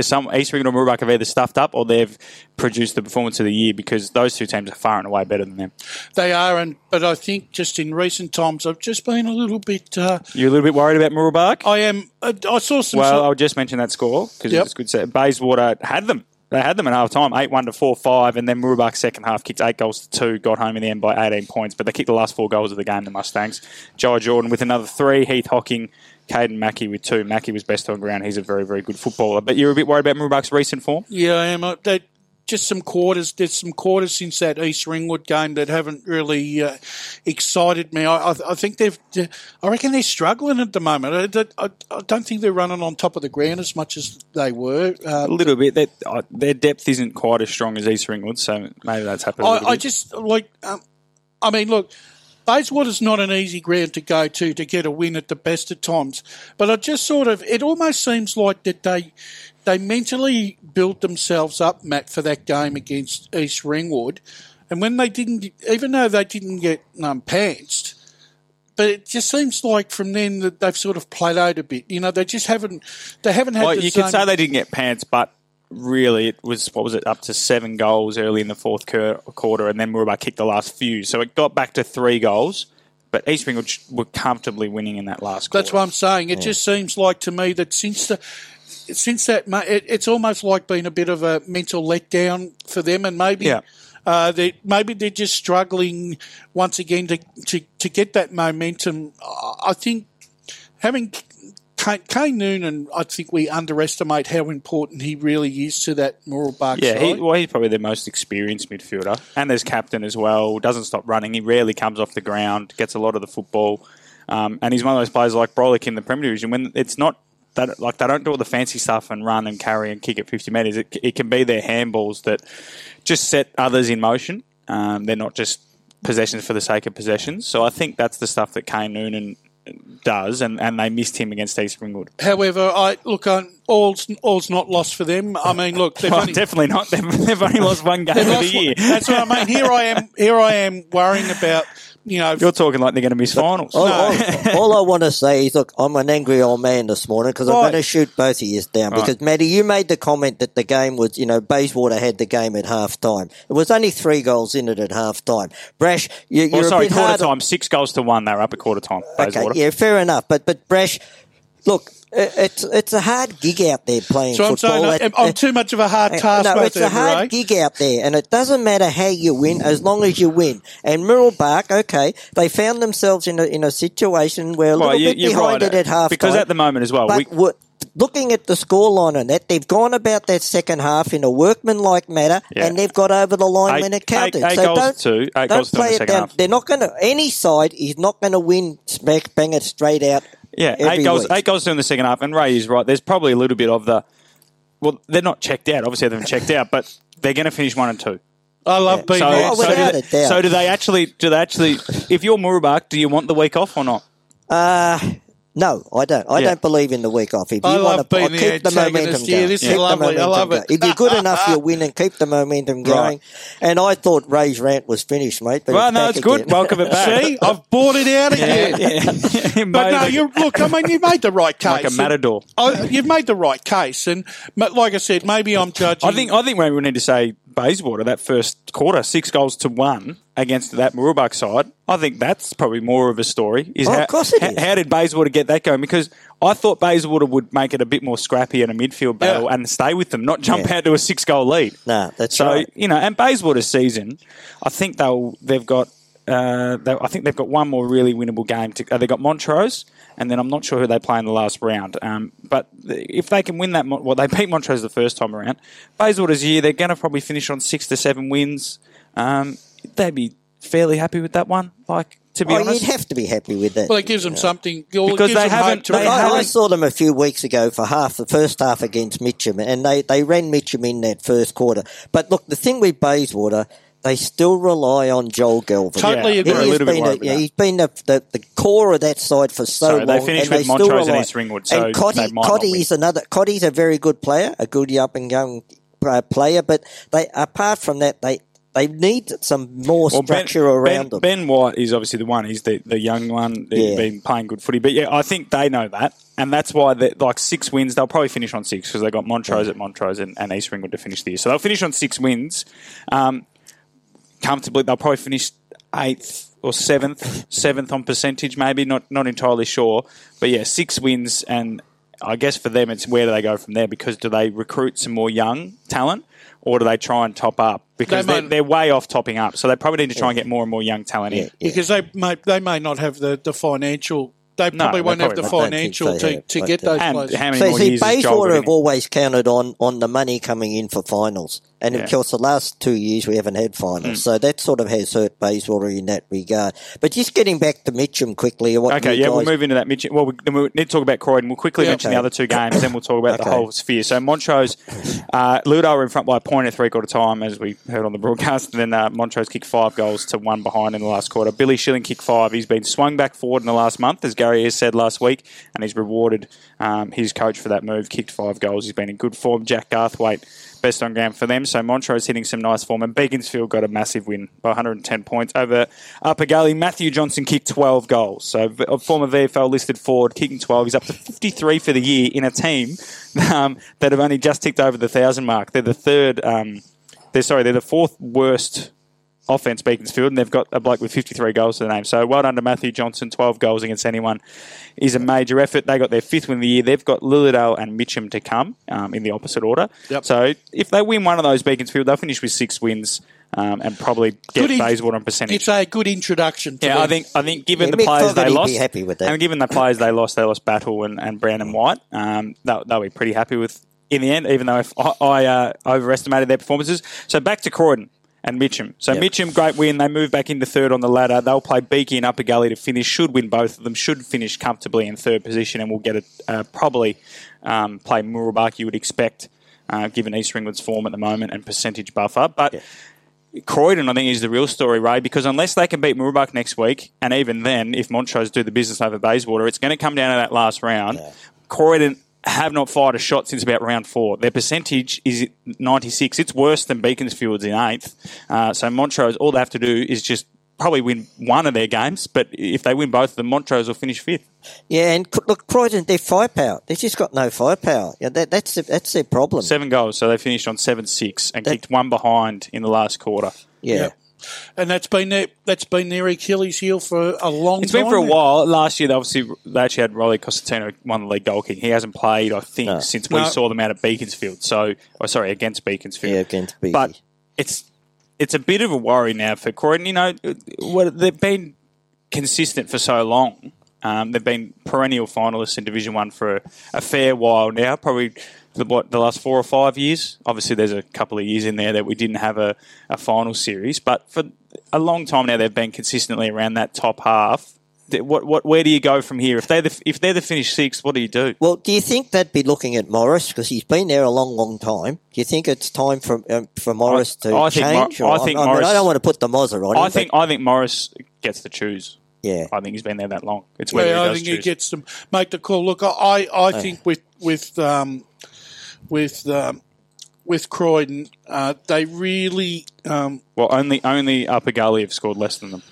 C: some East Ringwood or Mooroolbark have either stuffed up or they've produced the performance of the year because those two teams are far and away better than them.
D: They are, and but I think just in recent times, I've just been a little bit. Uh,
C: You're a little bit worried about Mooroolbark?
D: I am. Uh, I saw some.
C: Well,
D: sort-
C: I'll just mention that score because
D: Yep.
C: it's good. To Bayswater had them. They had them at half time, 8 1 to 4 5, and then Mooroolbark second half kicked 8 goals to 2, got home in the end by 18 points. But they kicked the last four goals of the game, the Mustangs. Joe Jordan with another three, Heath Hocking, Caden Mackey with two. Mackey was best on ground. He's a very, very good footballer. But you're a bit worried about Mooroolbark's recent form?
D: Yeah, I am. Uh, They, just some quarters. There's some quarters since that East Ringwood game that haven't really uh, excited me. I, I, I think they've. I reckon they're struggling at the moment. I, I, I don't think they're running on top of the ground as much as they were. Uh,
C: A little bit. Their, their depth isn't quite as strong as East Ringwood, so maybe that's happened
D: I, I just like. Um, I mean, look. Bayswater's not an easy ground to go to to get a win at the best of times, but I just sort of it almost seems like that they they mentally built themselves up, Matt, for that game against East Ringwood, and when they didn't, even though they didn't get um, pantsed, but it just seems like from then that they've sort of plateaued a bit. You know, they just haven't they haven't had.
C: Well,
D: the
C: you
D: same,
C: could say they didn't get pants, but really it was what was it up to seven goals early in the fourth quarter, and then Mooroolbark kicked the last few, so it got back to three goals. But East Ringwood were comfortably winning in that last. Quarter.
D: That's
C: quarter.
D: what I'm saying. It just seems like to me that since the since that it, it's almost like been a bit of a mental letdown for them, and maybe
C: Yeah.
D: uh, they maybe they're just struggling once again to to, to get that momentum. I- think having. Kane Kane Noonan, I think we underestimate how important he really is to that Mooroolbark
C: Yeah,
D: side.
C: he, well, he's probably the most experienced midfielder, and there's captain as well. Doesn't stop running. He rarely comes off the ground. Gets a lot of the football, um, and he's one of those players like Brolick in the Premier Division. When it's not that like they don't do all the fancy stuff and run and carry and kick at 50 metres. It, it can be their handballs that just set others in motion. Um, they're not just possessions for the sake of possessions. So I think that's the stuff that Kane Noonan does, and, and they missed him against East Ringwood.
D: However, I look on all's all's not lost for them. I mean, look, they've
C: Well,
D: only,
C: definitely not. They've, they've only lost one game of the
D: one-
C: year.
D: That's what I mean. Here I am. Here I am worrying about you know.
C: You're talking like they're going to miss finals.
E: All, all, all I want to say is, look, I'm an angry old man this morning because I'm
D: Right.
E: going to shoot both of you down. Because, Matty, you made the comment that the game was, you know, Bayswater had the game at half time. It was only three goals in it at half time. Brash, you, you're
C: sorry,
E: a bit
C: quarter
E: hard on-
C: time. Six goals to one. They were up at quarter time.
E: Okay, yeah, fair enough. But, but Brash, look, Uh, it's it's a hard gig out there playing
D: so I'm
E: football.
D: saying uh,
E: It-
D: I'm
E: it-
D: too much of a hard
E: Uh,
D: task.
E: no, it's a hard gig out there, and it doesn't matter how you win as long as you win. And Mooroolbark, okay, they found themselves in a in a situation where a
C: Well,
E: little
C: you-
E: bit behind
C: right,
E: it uh, at half
C: because at the moment as well,
E: But
C: we-
E: what- looking at the scoreline on that, they've gone about that second half in a workmanlike manner,
C: Yeah.
E: and they've got over the line
C: Eight-
E: when it counted.
C: eight- eight
E: so
C: goals
E: don't,
C: to two, eight
E: don't
C: goals to two in
E: play
C: the
E: it
C: second
E: down.
C: half.
E: They're not going to. Any side is not going to win smack bang it straight out.
C: Yeah,
E: every
C: eight goals.
E: week.
C: Eight goals to in the second half. And Ray is right. There's probably a little bit of the. Well, they're not checked out. Obviously, they haven't checked out, but they're going to finish one and two.
D: I love being
C: So,
D: there.
E: Oh,
C: so, do they, so do they actually? Do they actually? If you're Mooroolbark, do you want the week off or not?
E: Uh, no, I don't. I
C: Yeah.
E: don't believe in the week off. If you
D: I
E: want to
D: being the
E: keep the momentum
D: antagonist here.
E: going,
D: This is
E: keep the
D: lovely. I
E: momentum
D: love
E: going.
D: it.
E: If you're good enough, you'll win and keep the momentum going. And I thought Ray's rant was finished, mate. But
C: Well,
E: it's
C: no,
E: back
C: it's good.
E: again.
C: Welcome it back.
D: See, I've bought it out again. But no, you look. I mean, you made the right case.
C: like a matador.
D: I, you've made the right case, and ma- like I said, maybe I'm judging.
C: I think I think maybe we need to say Bayswater that first quarter, six goals to one against that Mooroolbark side. I think that's probably more of a story. Is
E: Oh,
C: how,
E: of course it
C: how,
E: is.
C: how did Bayswater get that going? Because I thought Bayswater would make it a bit more scrappy in a midfield battle
D: Yeah.
C: and stay with them, not jump
E: Yeah.
C: out to a six goal lead.
E: Nah, that's
C: so
E: right.
C: you know, and Bayswater's season, I think they'll they've got. Uh, they, I think they've got one more really winnable game. To, uh, they got Montrose, and then I'm not sure who they play in the last round. Um, but if they can win that, well, they beat Montrose the first time around. Bayswater's year, they're going to probably finish on six to seven wins. Um, they'd be fairly happy with that one. Like to be
E: Oh,
C: honest,
E: you'd have to be happy with that.
D: well, it gives them something. Well,
C: Because they haven't-
D: to
C: they
D: win.
E: I, I
C: haven't-
E: saw them a few weeks ago for half the first half against Mitcham, and they, they ran Mitcham in that first quarter. But look, the thing with Bayswater, they still rely on Joel Galvin.
D: Totally
C: Yeah,
D: agree.
C: we're a
E: He has
C: little bit
E: been
C: worried
E: yeah, he's been the, the, the core of that side for so
C: So
E: long.
C: they finished
E: and
C: with
E: they still
C: Montrose and
E: rely-
C: East Ringwood, so
E: and Cotty,
C: they might not
E: Cotty
C: win.
E: is another. Cotty's a very good player, a good up and going uh, player. But they, apart from that, they they need some more
C: Well,
E: structure
C: ben,
E: around
C: ben,
E: them.
C: Ben White is obviously the one. He's the, the young one. They've
E: Yeah.
C: been playing good footy. But yeah, I think they know that. And that's why, they like six wins, they'll probably finish on six because they got Montrose at Montrose and, and East Ringwood to finish the year. So they'll finish on six wins um, comfortably. They'll probably finish eighth or seventh, seventh on percentage, maybe. Not, not entirely sure. But yeah, six wins. And I guess for them, it's where do they go from there? Because do they recruit some more young talent? Or do they try and top up? Because
D: They
C: they
D: might-
C: are they're way off topping up. So they probably need to try and get more and more young talent in.
E: Yeah.
D: because they may they may not have the, the financial. They probably
C: they
D: won't have the
C: probably
E: don't. I don't think
D: financial to,
E: have,
D: to get
E: uh,
D: those
C: And
D: players.
C: how many
E: So
C: more
E: see,
C: years is Joel
E: Bayswater
C: gonna
E: have always counted on, on the money coming in for finals, and
C: Yeah.
E: of course, the last two years we haven't had finals,
C: Hmm.
E: so that sort of has hurt Bayswater in that regard. But just getting back to Mitcham quickly, what
C: Okay, yeah,
E: guys,
C: we'll move into that. Mitch- Well, we, then we need to talk about Croydon. We'll quickly
D: Yeah.
C: mention
E: Okay.
C: the other two games, then we'll talk about the whole sphere. So Montrose, uh, Ludo were in front by a point at three quarter time, as we heard on the broadcast. And then uh, Montrose kicked five goals to one behind in the last quarter. Billy Schilling kicked five. He's been swung back forward in the last month, as Gary has said last week, and he's rewarded um, his coach for that move. Kicked five goals. He's been in good form. Jack Garthwaite. Best on ground for them. So Montrose hitting some nice form. And Beaconsfield got a massive win by 110 points over Upper Gully. Matthew Johnson kicked 12 goals. So a former VFL listed forward kicking 12. He's up to 53 for the year in a team um, that have only just ticked over the thousand mark. They're the third. Um, they're sorry. They're the fourth worst offense Beaconsfield, and they've got a bloke with 53 goals to the name. So well done to Matthew Johnson. 12 goals against anyone is a major effort. They got their fifth win of the year. They've got Lilydale and Mitcham to come um, in the opposite order.
D: Yep.
C: So if they win one of those Beaconsfield, they'll finish with six wins um, and probably get
D: in-
C: Bayswater on percentage.
D: It's a good introduction. To
C: Yeah,
D: them.
C: I think I think given
E: Yeah,
C: the
E: Mick
C: players they
E: Fogarty be
C: lost,
E: happy with that.
C: and given the players they lost, they lost Battle and, and Brandon White. Um, they'll, they'll be pretty happy with in the end, even though if I, I uh, overestimated their performances. So back to Croydon and Mitcham. So
E: Yep.
C: Mitcham, great win. They move back into third on the ladder. They'll play Beaky and Upper Gully to finish. Should win both of them. Should finish comfortably in third position, and we'll get a uh, probably um, play Mooroolbark. You would expect, uh, given East Ringwood's form at the moment and percentage buffer, but. Croydon, I think, is the real story, Ray, because unless they can beat Mooroolbark next week, and even then, if Montrose do the business over Bayswater, it's going to come down to that last round. Croydon have not fired a shot since about round four. Their percentage is 96. It's worse than Beaconsfield's in eighth. Uh, so Montrose, all they have to do is just probably win one of their games, but if they win both of them, Montrose will finish fifth.
E: yeah, and look, Croydon, they're firepower. They've just got no firepower. Yeah, that, that's that's their problem.
C: Seven goals, so they finished on 7 6 and kicked one behind in the last quarter.
E: yeah.
D: Yep. And that's been their that's been their Achilles heel for a long
C: It's
D: time.
C: been for a
D: now.
C: while. Last year, they obviously they actually had Rolly Costantino won the league goal king. He hasn't played, I think,
E: No.
C: since we
D: No.
C: saw them out at Beaconsfield. So, oh, sorry, against Beaconsfield.
E: Yeah, against Beaky.
C: But it's it's a bit of a worry now for Croydon. You know, what they've been consistent for so long. Um, they've been perennial finalists in Division One for a, a fair while now. Probably the, what the last four or five years. Obviously, there's a couple of years in there that we didn't have a, a final series, but for a long time now, they've been consistently around that top half. What, what, where do you go from here? If they're the, if they're the finished sixth, what do you do?
E: Well, do you think they'd be looking at Morris because he's been there a long, long time? Do you think it's time for um, for Morris
C: I-
E: to
C: I think Mor-
E: change?
C: I think
E: I, mean,
C: Morris-
E: I don't want to put the Mozzer on him.
C: I think I think Morris gets to choose.
E: Yeah.
C: I think he's been there that long. It's whether
D: Yeah,
C: he
D: I
C: does
D: think he
C: choose.
D: gets to make the call. Look, I, I think with with um, with um, with Croydon, uh, they really um,
C: well, only only Upper Gully have scored less than them.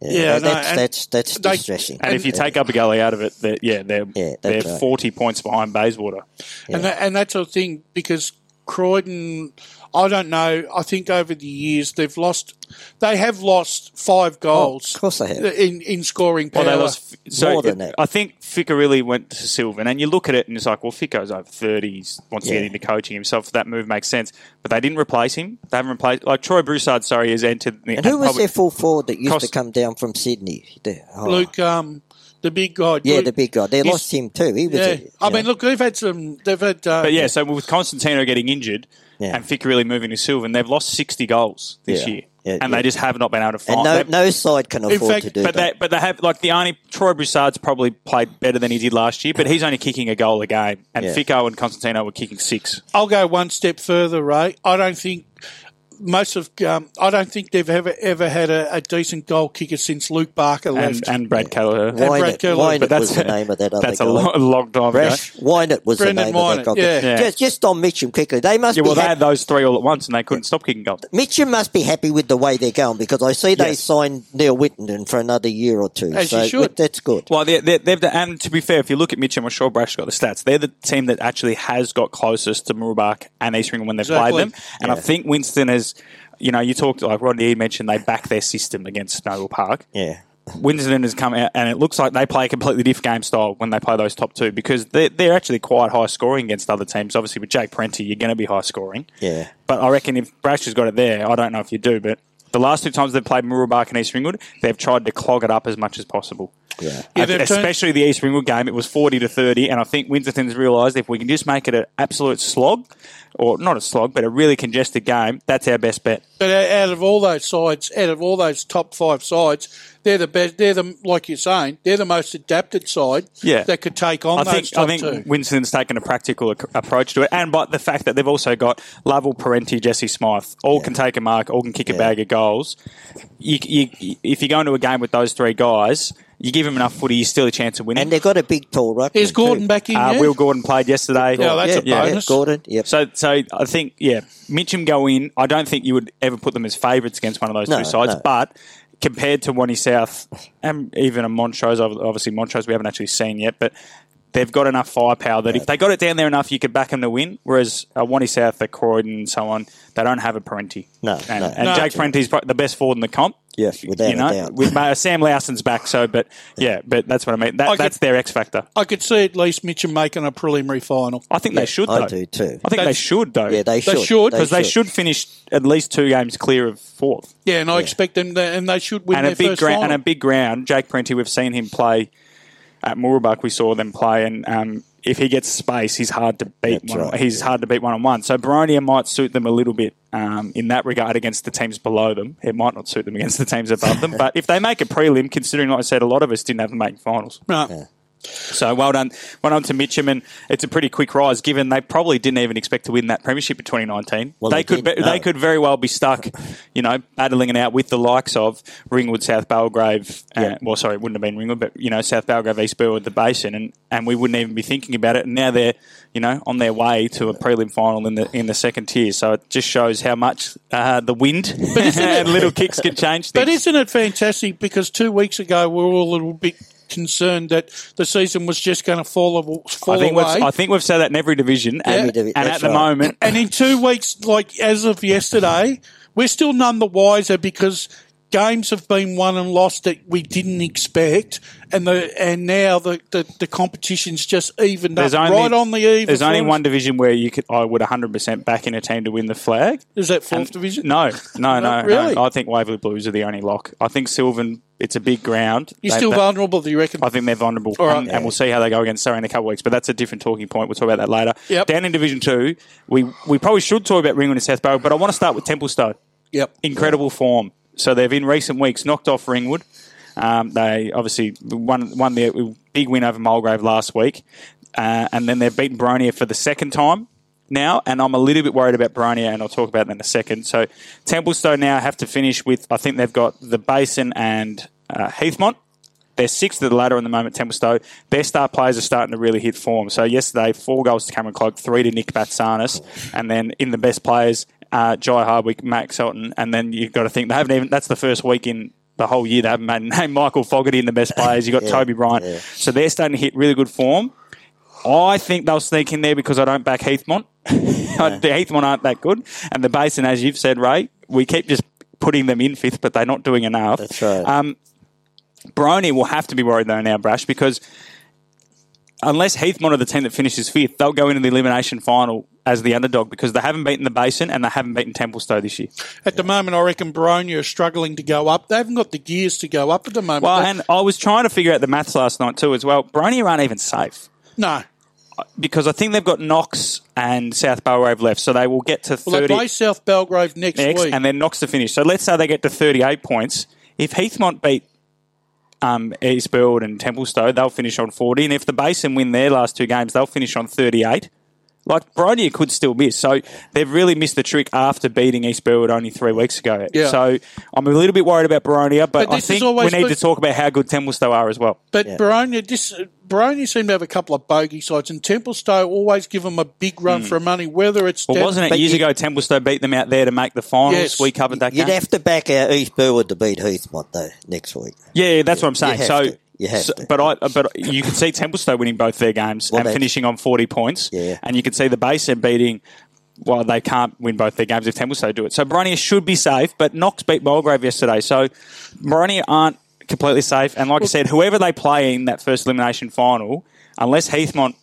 D: Yeah,
E: that-
D: no,
E: that's that's that's
D: they-
E: distressing.
C: And, if you take Upper Gully out of it, they're, yeah, they're
E: Yeah,
C: they're
E: right.
C: forty points behind Bayswater.
D: and that, and that's the thing because Croydon, I don't know. I think over the years they've lost. They have lost five goals.
E: Oh, of course they have.
D: in in scoring power.
C: Well, they lost. So
E: More than that.
C: I think Ficker really went to Sylvan, and you look at it and it's like, well, Ficker's over thirties, wants to get into coaching himself. That move makes sense, but they didn't replace him. They haven't replaced like Troy Broussard. Sorry, has entered. The,
E: And who was
C: probably-
E: their full forward that used
C: Cost-
E: to come down from Sydney? The- oh,
D: Luke, um, the big guy.
E: yeah, the big guy. They lost him too. He was.
D: Yeah,
E: a, you
D: I
E: know,
D: mean, look, they've had some. They've had. Uh,
C: But yeah, so with Constantino getting injured
E: Yeah.
C: and Ficker really moving to Sylvan, they've lost sixty goals this
E: Yeah.
C: year,
E: Yeah,
C: and
E: yeah.
C: they just have not been able to find.
E: and no,
C: they've-
E: no side can afford
D: fact-
E: to do
C: But they,
E: that.
C: but they have like the only Troy Broussard's probably played better than he did last year, but he's only kicking a goal a game, and
E: Yeah.
C: Ficker and Constantino were kicking six.
D: I'll go one step further, Ray. I don't think most of. Um, I don't think they've ever ever had a, a decent goal kicker since Luke Barker
C: And,
D: left.
C: and Brad Kelleher.
D: Brad
E: Wynett,
D: Keller.
E: Wynett
C: But that's
E: was the name of that other
C: That's
E: guy.
C: a long, long time ago.
E: Rash Wynett was
D: Brendan
E: the name of that
D: Wynett,
E: guy.
D: yeah.
C: Yeah.
E: Just, just on Mitcham quickly. They must
C: Yeah, well,
E: be
C: they had those three all at once, and they couldn't stop kicking goals.
E: Mitcham must be happy with the way they're going because I see they
C: Yes.
E: signed Neil Whittenden for another year or two.
D: As you should.
E: that's good.
C: Well, they're, they're, they've and to be fair, if you look at Mitcham, I'm sure Brash got the stats. They're the team that actually has got closest to Mooroolbark and East Ringwood when they've
D: Exactly.
C: played them. And I think Winston has, you know, you talked like Rodney E mentioned they back their system against Noble Park.
E: Yeah.
C: Winston has come out, and it looks like they play a completely different game style when they play those top two because they're, they're actually quite high scoring against other teams. Obviously, with Jake Parenti, you're going to be high scoring.
E: Yeah.
C: But I reckon if Brash has got it there, I don't know if you do, but the last two times they've played Mooroolbark and East Ringwood, they've tried to clog it up as much as possible.
E: Yeah.
D: Yeah, they've turned-
C: Especially the East Ringwood game, it was 40 to 30, and I think Winterton's realised if we can just make it an absolute slog, or not a slog, but a really congested game, that's our best bet.
D: But out of all those sides, out of all those top five sides, they're the best. They're the like you're saying, they're the most adapted side.
C: Yeah.
D: that could take on
C: I
D: those
C: think
D: top
C: I think
D: two.
C: Winston's taken a practical ac- approach to it, and but the fact that they've also got Lovell, Parenti, Jesse Smythe, all can take a mark, all can kick a bag of goals. You, you, if you go into a game with those three guys, you give them enough footy, you still a chance of winning.
E: And they've got a big tall ruckman.
D: Is Gordon
E: too.
D: back in?
C: uh,
D: yet?
C: Will Gordon played yesterday.
D: Yeah, that's a
E: yeah,
D: bonus.
E: Yeah, Gordon. Yep.
C: So, so I think, yeah, Mitcham go in. I don't think you would ever put them as favourites against one of those
E: No,
C: two sides,
E: no.
C: but compared to Wanty South and even a Montrose, obviously Montrose we haven't actually seen yet, but they've got enough firepower that if they got it down there enough, you could back them to win. Whereas uh, Wanty South, the Croydon, and so on, they don't have a Parenti.
E: No,
C: and,
E: no.
C: and
D: No.
C: Jake Parenti's pro- the best forward in the comp.
E: Yes, without
C: you know,
E: a doubt.
C: with uh, Sam Lowson's back. So, but yeah, but that's what I mean. That,
D: I could-
C: that's their X factor.
D: I could see at least Mitcham making a preliminary final.
C: I think they should. Though.
E: I do too.
C: I think they
D: They-
C: should though.
E: Yeah, they should.
D: should,
C: because they should finish at least two games clear of fourth.
D: Yeah, and I expect them, to, and they should win
C: and
D: their
C: a big
D: first
C: ground,
D: final.
C: and a big ground. Jake Parenti, we've seen him play at Mooroolbark. We saw them play, and um, if he gets space, he's hard to beat. One,
E: right,
C: he's hard to beat one on one. So Boronia might suit them a little bit um, in that regard against the teams below them. It might not suit them against the teams above them. But if they make a prelim, considering, like I said, a lot of us didn't have them making finals.
D: No.
C: So well done, well done to Mitcham, and it's a pretty quick rise. Given they probably didn't even expect to win that premiership in 2019,
E: Well,
C: they,
E: they
C: could be,
E: didn't,
C: they could very well be stuck, you know, battling it out with the likes of Ringwood, South Belgrave.
E: Yeah.
C: well, sorry, it wouldn't have been Ringwood, but you know, South Belgrave, East Burwood, the Basin, and, and we wouldn't even be thinking about it. And now they're, you know, on their way to a prelim final in the in the second tier. So it just shows how much uh, the wind and little kicks can change things.
D: But isn't it fantastic? Because two weeks ago we were all a little bit concerned that the season was just going to fall, fall
C: I think
D: away.
C: we've I think we've said that in every division, and,
E: Every
C: and at the
E: right.
C: moment,
D: and in two weeks, like as of yesterday, we're still none the wiser because games have been won and lost that we didn't expect, and the and now the the, the competition's just evened
C: There's
D: up
C: only,
D: right on the eve.
C: There's only one division where you could I would 100% back in a team to win the flag.
D: Is that fourth
C: And-
D: division?
C: No, no, no,
D: No, really?
C: no. I think Waverley Blues are the only lock. I think Sylvan. It's a big ground.
D: You're
C: They-
D: still
C: they-
D: vulnerable, do you reckon?
C: I think they're vulnerable,
D: right.
C: and, and we'll see how they go against Surrey in a couple of weeks. But that's a different talking point. We'll talk about that later.
D: Yep.
C: Down in Division Two, we we probably should talk about Ringwood and South Barrow, but I want to start with Templestowe.
D: Yep.
C: Incredible form. So they've in recent weeks knocked off Ringwood. Um, they obviously won won their big win over Mulgrave last week, uh, and then they've beaten Boronia for the second time now. And I'm a little bit worried about Boronia, and I'll talk about that in a second. So Templestowe now have to finish with I think they've got the Basin and uh, Heathmont They're sixth of the ladder on the moment, Templestowe. Their star players are starting to really hit form. So yesterday, four goals to Cameron Cloak, three to Nick Batsanis, and then in the best players, uh, Jai Hardwick, Max Elton, and then you've got to think they haven't even. That's the first week in the whole year they haven't made named Michael Fogarty in the best players. You have got
E: Yeah,
C: Toby Bryant,
E: yeah.
C: so they're starting to hit really good form. I think they'll sneak in there because I don't back Heathmont. the Heathmont aren't that good, and the Basin, as you've said, Ray, we keep just putting them in fifth, but they're not doing enough.
E: That's right.
C: Um, Boronia will have to be worried though now, Brash, because unless Heathmont are the team that finishes fifth, they'll go into the elimination final as the underdog because they haven't beaten the Basin and they haven't beaten Templestowe this year.
D: At the moment, I reckon Boronia are struggling to go up. They haven't got the gears to go up at the moment.
C: Well, and I was trying to figure out the maths last night too as well. Boronia aren't even safe.
D: no.
C: because I think they've got Knox and South Belgrave left, so they will get to
D: Well, they play South Belgrave next,
C: next,
D: week.
C: and then Knox to finish. So let's say they get to 38 points. If Heathmont beat um, East Burwood and Templestowe, they'll finish on 40, and if the Basin win their last two games, they'll finish on 38. Like Boronia could still miss, so they've really missed the trick after beating East Burwood only three weeks ago.
D: Yeah.
C: So I'm a little bit worried about Boronia, but,
D: But
C: I think we need
D: been-
C: to talk about how good Templestowe are as well.
D: But Boronia, this Boronia seem to have a couple of bogey sides, and Templestowe always give them a big run hmm. for money. Whether it's.
C: Well,
D: down-
C: wasn't it
E: But
C: years
E: you-
C: ago Templestowe beat them out there to make the finals?
D: Yes.
C: We covered that
E: You'd
C: game.
E: have to back out East Burwood to beat Heathmont though next week.
C: Yeah, that's what I'm saying. so,
E: to. You have
C: so-
E: to.
C: but I, but you could see Templestowe winning both their games
E: Well,
C: and
E: they-
C: finishing on 40 points.
E: Yeah.
C: and you could see the Basin beating. Well, they can't win both their games if Templestowe do it. So Boronia should be safe, but Knox beat Mulgrave yesterday. So Boronia aren't completely safe. And like I said, whoever they play in that first elimination final, unless Heathmont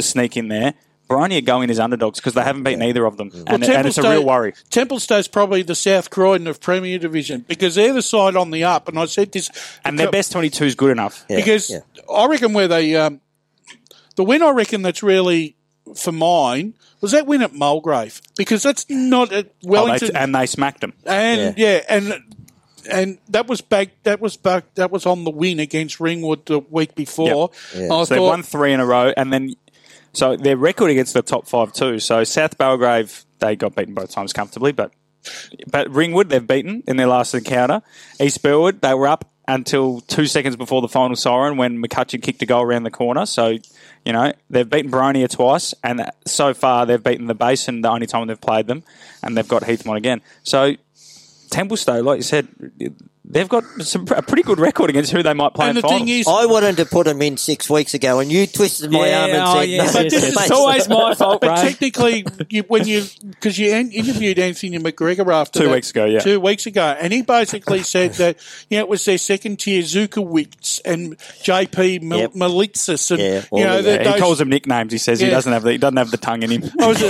C: sneak in there, Boronia go going as underdogs because they haven't beaten either of them, and,
D: Well,
C: and it's a real worry.
D: Templestowe's probably the South Croydon of Premier Division because they're the side on the up. And I said this,
C: And their best 22 is good enough.
E: Yeah,
D: because
E: yeah.
D: I reckon where they um, the win I reckon that's really for mine was that win at Mulgrave because that's not at
C: Oh, they-
D: Wellington
C: and they smacked them.
D: and yeah. and and that was back that was back that was on the win against Ringwood the week before.
E: Yeah.
D: I
C: So they won three in a row, and then so their record against the top five too. So South Belgrave they got beaten both times comfortably, but but Ringwood they've beaten in their last encounter. East Burwood they were up until two seconds before the final siren when McCutcheon kicked a goal around the corner. So you know they've beaten Boronia twice, and so far they've beaten the Basin the only time they've played them, and they've got Heathmont again. So Templestowe, like you said. They've got some, a pretty good record against who they might play
D: and
C: in
D: the
C: finals.
D: thing is
E: I wanted to put him in six weeks ago, and you twisted my
C: Yeah,
E: arm and
C: oh,
E: said,
C: yes,
E: "No,
C: yes,
D: yes.
E: mate,
C: It's always my fault,
D: But
C: Ray.
D: technically, you, when you because you an- interviewed Anthony McGregor after
C: Two
D: that-
C: weeks ago, yeah.
D: two weeks ago, and he basically said that you know it was their second tier Zukowicz and JP Mil-
E: Yep.
D: Militsis, and
E: Yeah,
D: you know
E: of
D: that
C: he calls them nicknames. He says he doesn't have the, he doesn't have the tongue in him.
D: I was,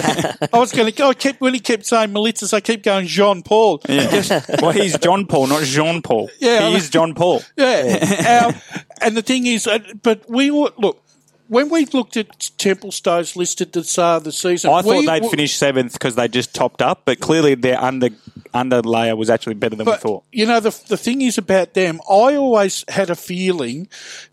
D: I was going to go. I kept when he kept saying Militsis, I kept going Jean Paul.
C: Yeah. well, he's John Paul, not Jean Paul.
D: Yeah,
C: he is John Paul.
D: Yeah. Our- and the thing is, uh, but we were- look when we looked at Templestowe's list at the start of the season.
C: I thought
D: we
C: they'd finish seventh because they just topped up, but clearly their under under layer was actually better than we thought.
D: you know, the the thing is about them. I always had a feeling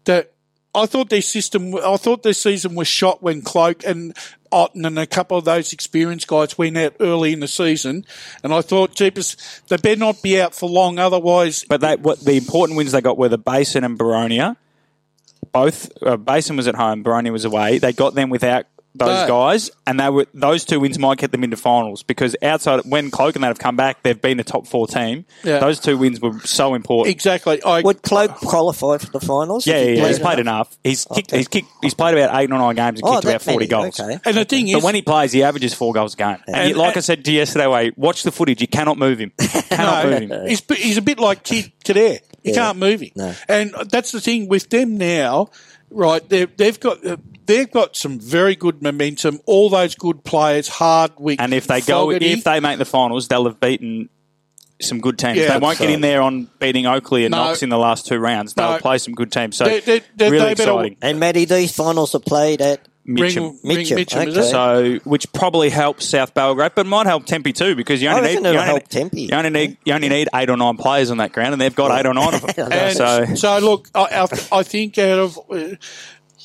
D: that I thought their system, I thought their season was shot when Cloak and Otten and a couple of those experienced guys went out early in the season, and I thought, jeepers, they better not be out for long, otherwise.
C: But they, what the important wins they got were the Basin and Boronia. Both uh, Basin was at home, Boronia was away. They got them without those
D: No.
C: guys, and they were those two wins might get them into finals because outside when Cloak and that have come back, they've been a top four team.
D: Yeah.
C: Those two wins were so important.
D: Exactly. I,
E: Would Cloak qualify for the finals?
C: Yeah,
E: if
C: yeah, yeah. he's played
E: enough?
C: enough. He's kicked.
E: Okay.
C: He's kicked. He's played about eight or nine games and
E: Oh,
C: kicked
E: that
C: about forty
E: many.
C: goals.
E: Okay.
D: and the thing is,
C: But when he plays, he averages four goals a game. And,
D: And-
C: you- like I said to you yesterday, Wade, watch the footage. You cannot move him. Cannot move him.
D: He's, he's a bit like Kid Kader. You
E: Yeah.
D: can't move him.
E: No.
D: And that's the thing with them now, right? They've, they've got uh, they've got some very good momentum. All those good players, Hardwick,
C: And if they go, if they make the finals, they'll have beaten some good teams.
D: Yeah,
C: they won't get in there on beating Oakleigh and
D: No.
C: Knox in the last two rounds. They'll
D: No.
C: play some good teams. So
D: They- they- they-
C: really
D: they better-
C: exciting.
E: And Matty, these finals are played at
C: Mitcham.
D: Ring-
E: Mitcham,
D: Mitcham, is
E: okay.
D: it?
C: So, which probably helps South Belgrave, but might help Tempe too, because you only
E: reckon
C: need you only,
E: help Tempe.
C: you only need you only need eight or nine players on that ground, and they've got eight or nine of them.
D: And
C: so,
D: so, look, I, I I think out of uh,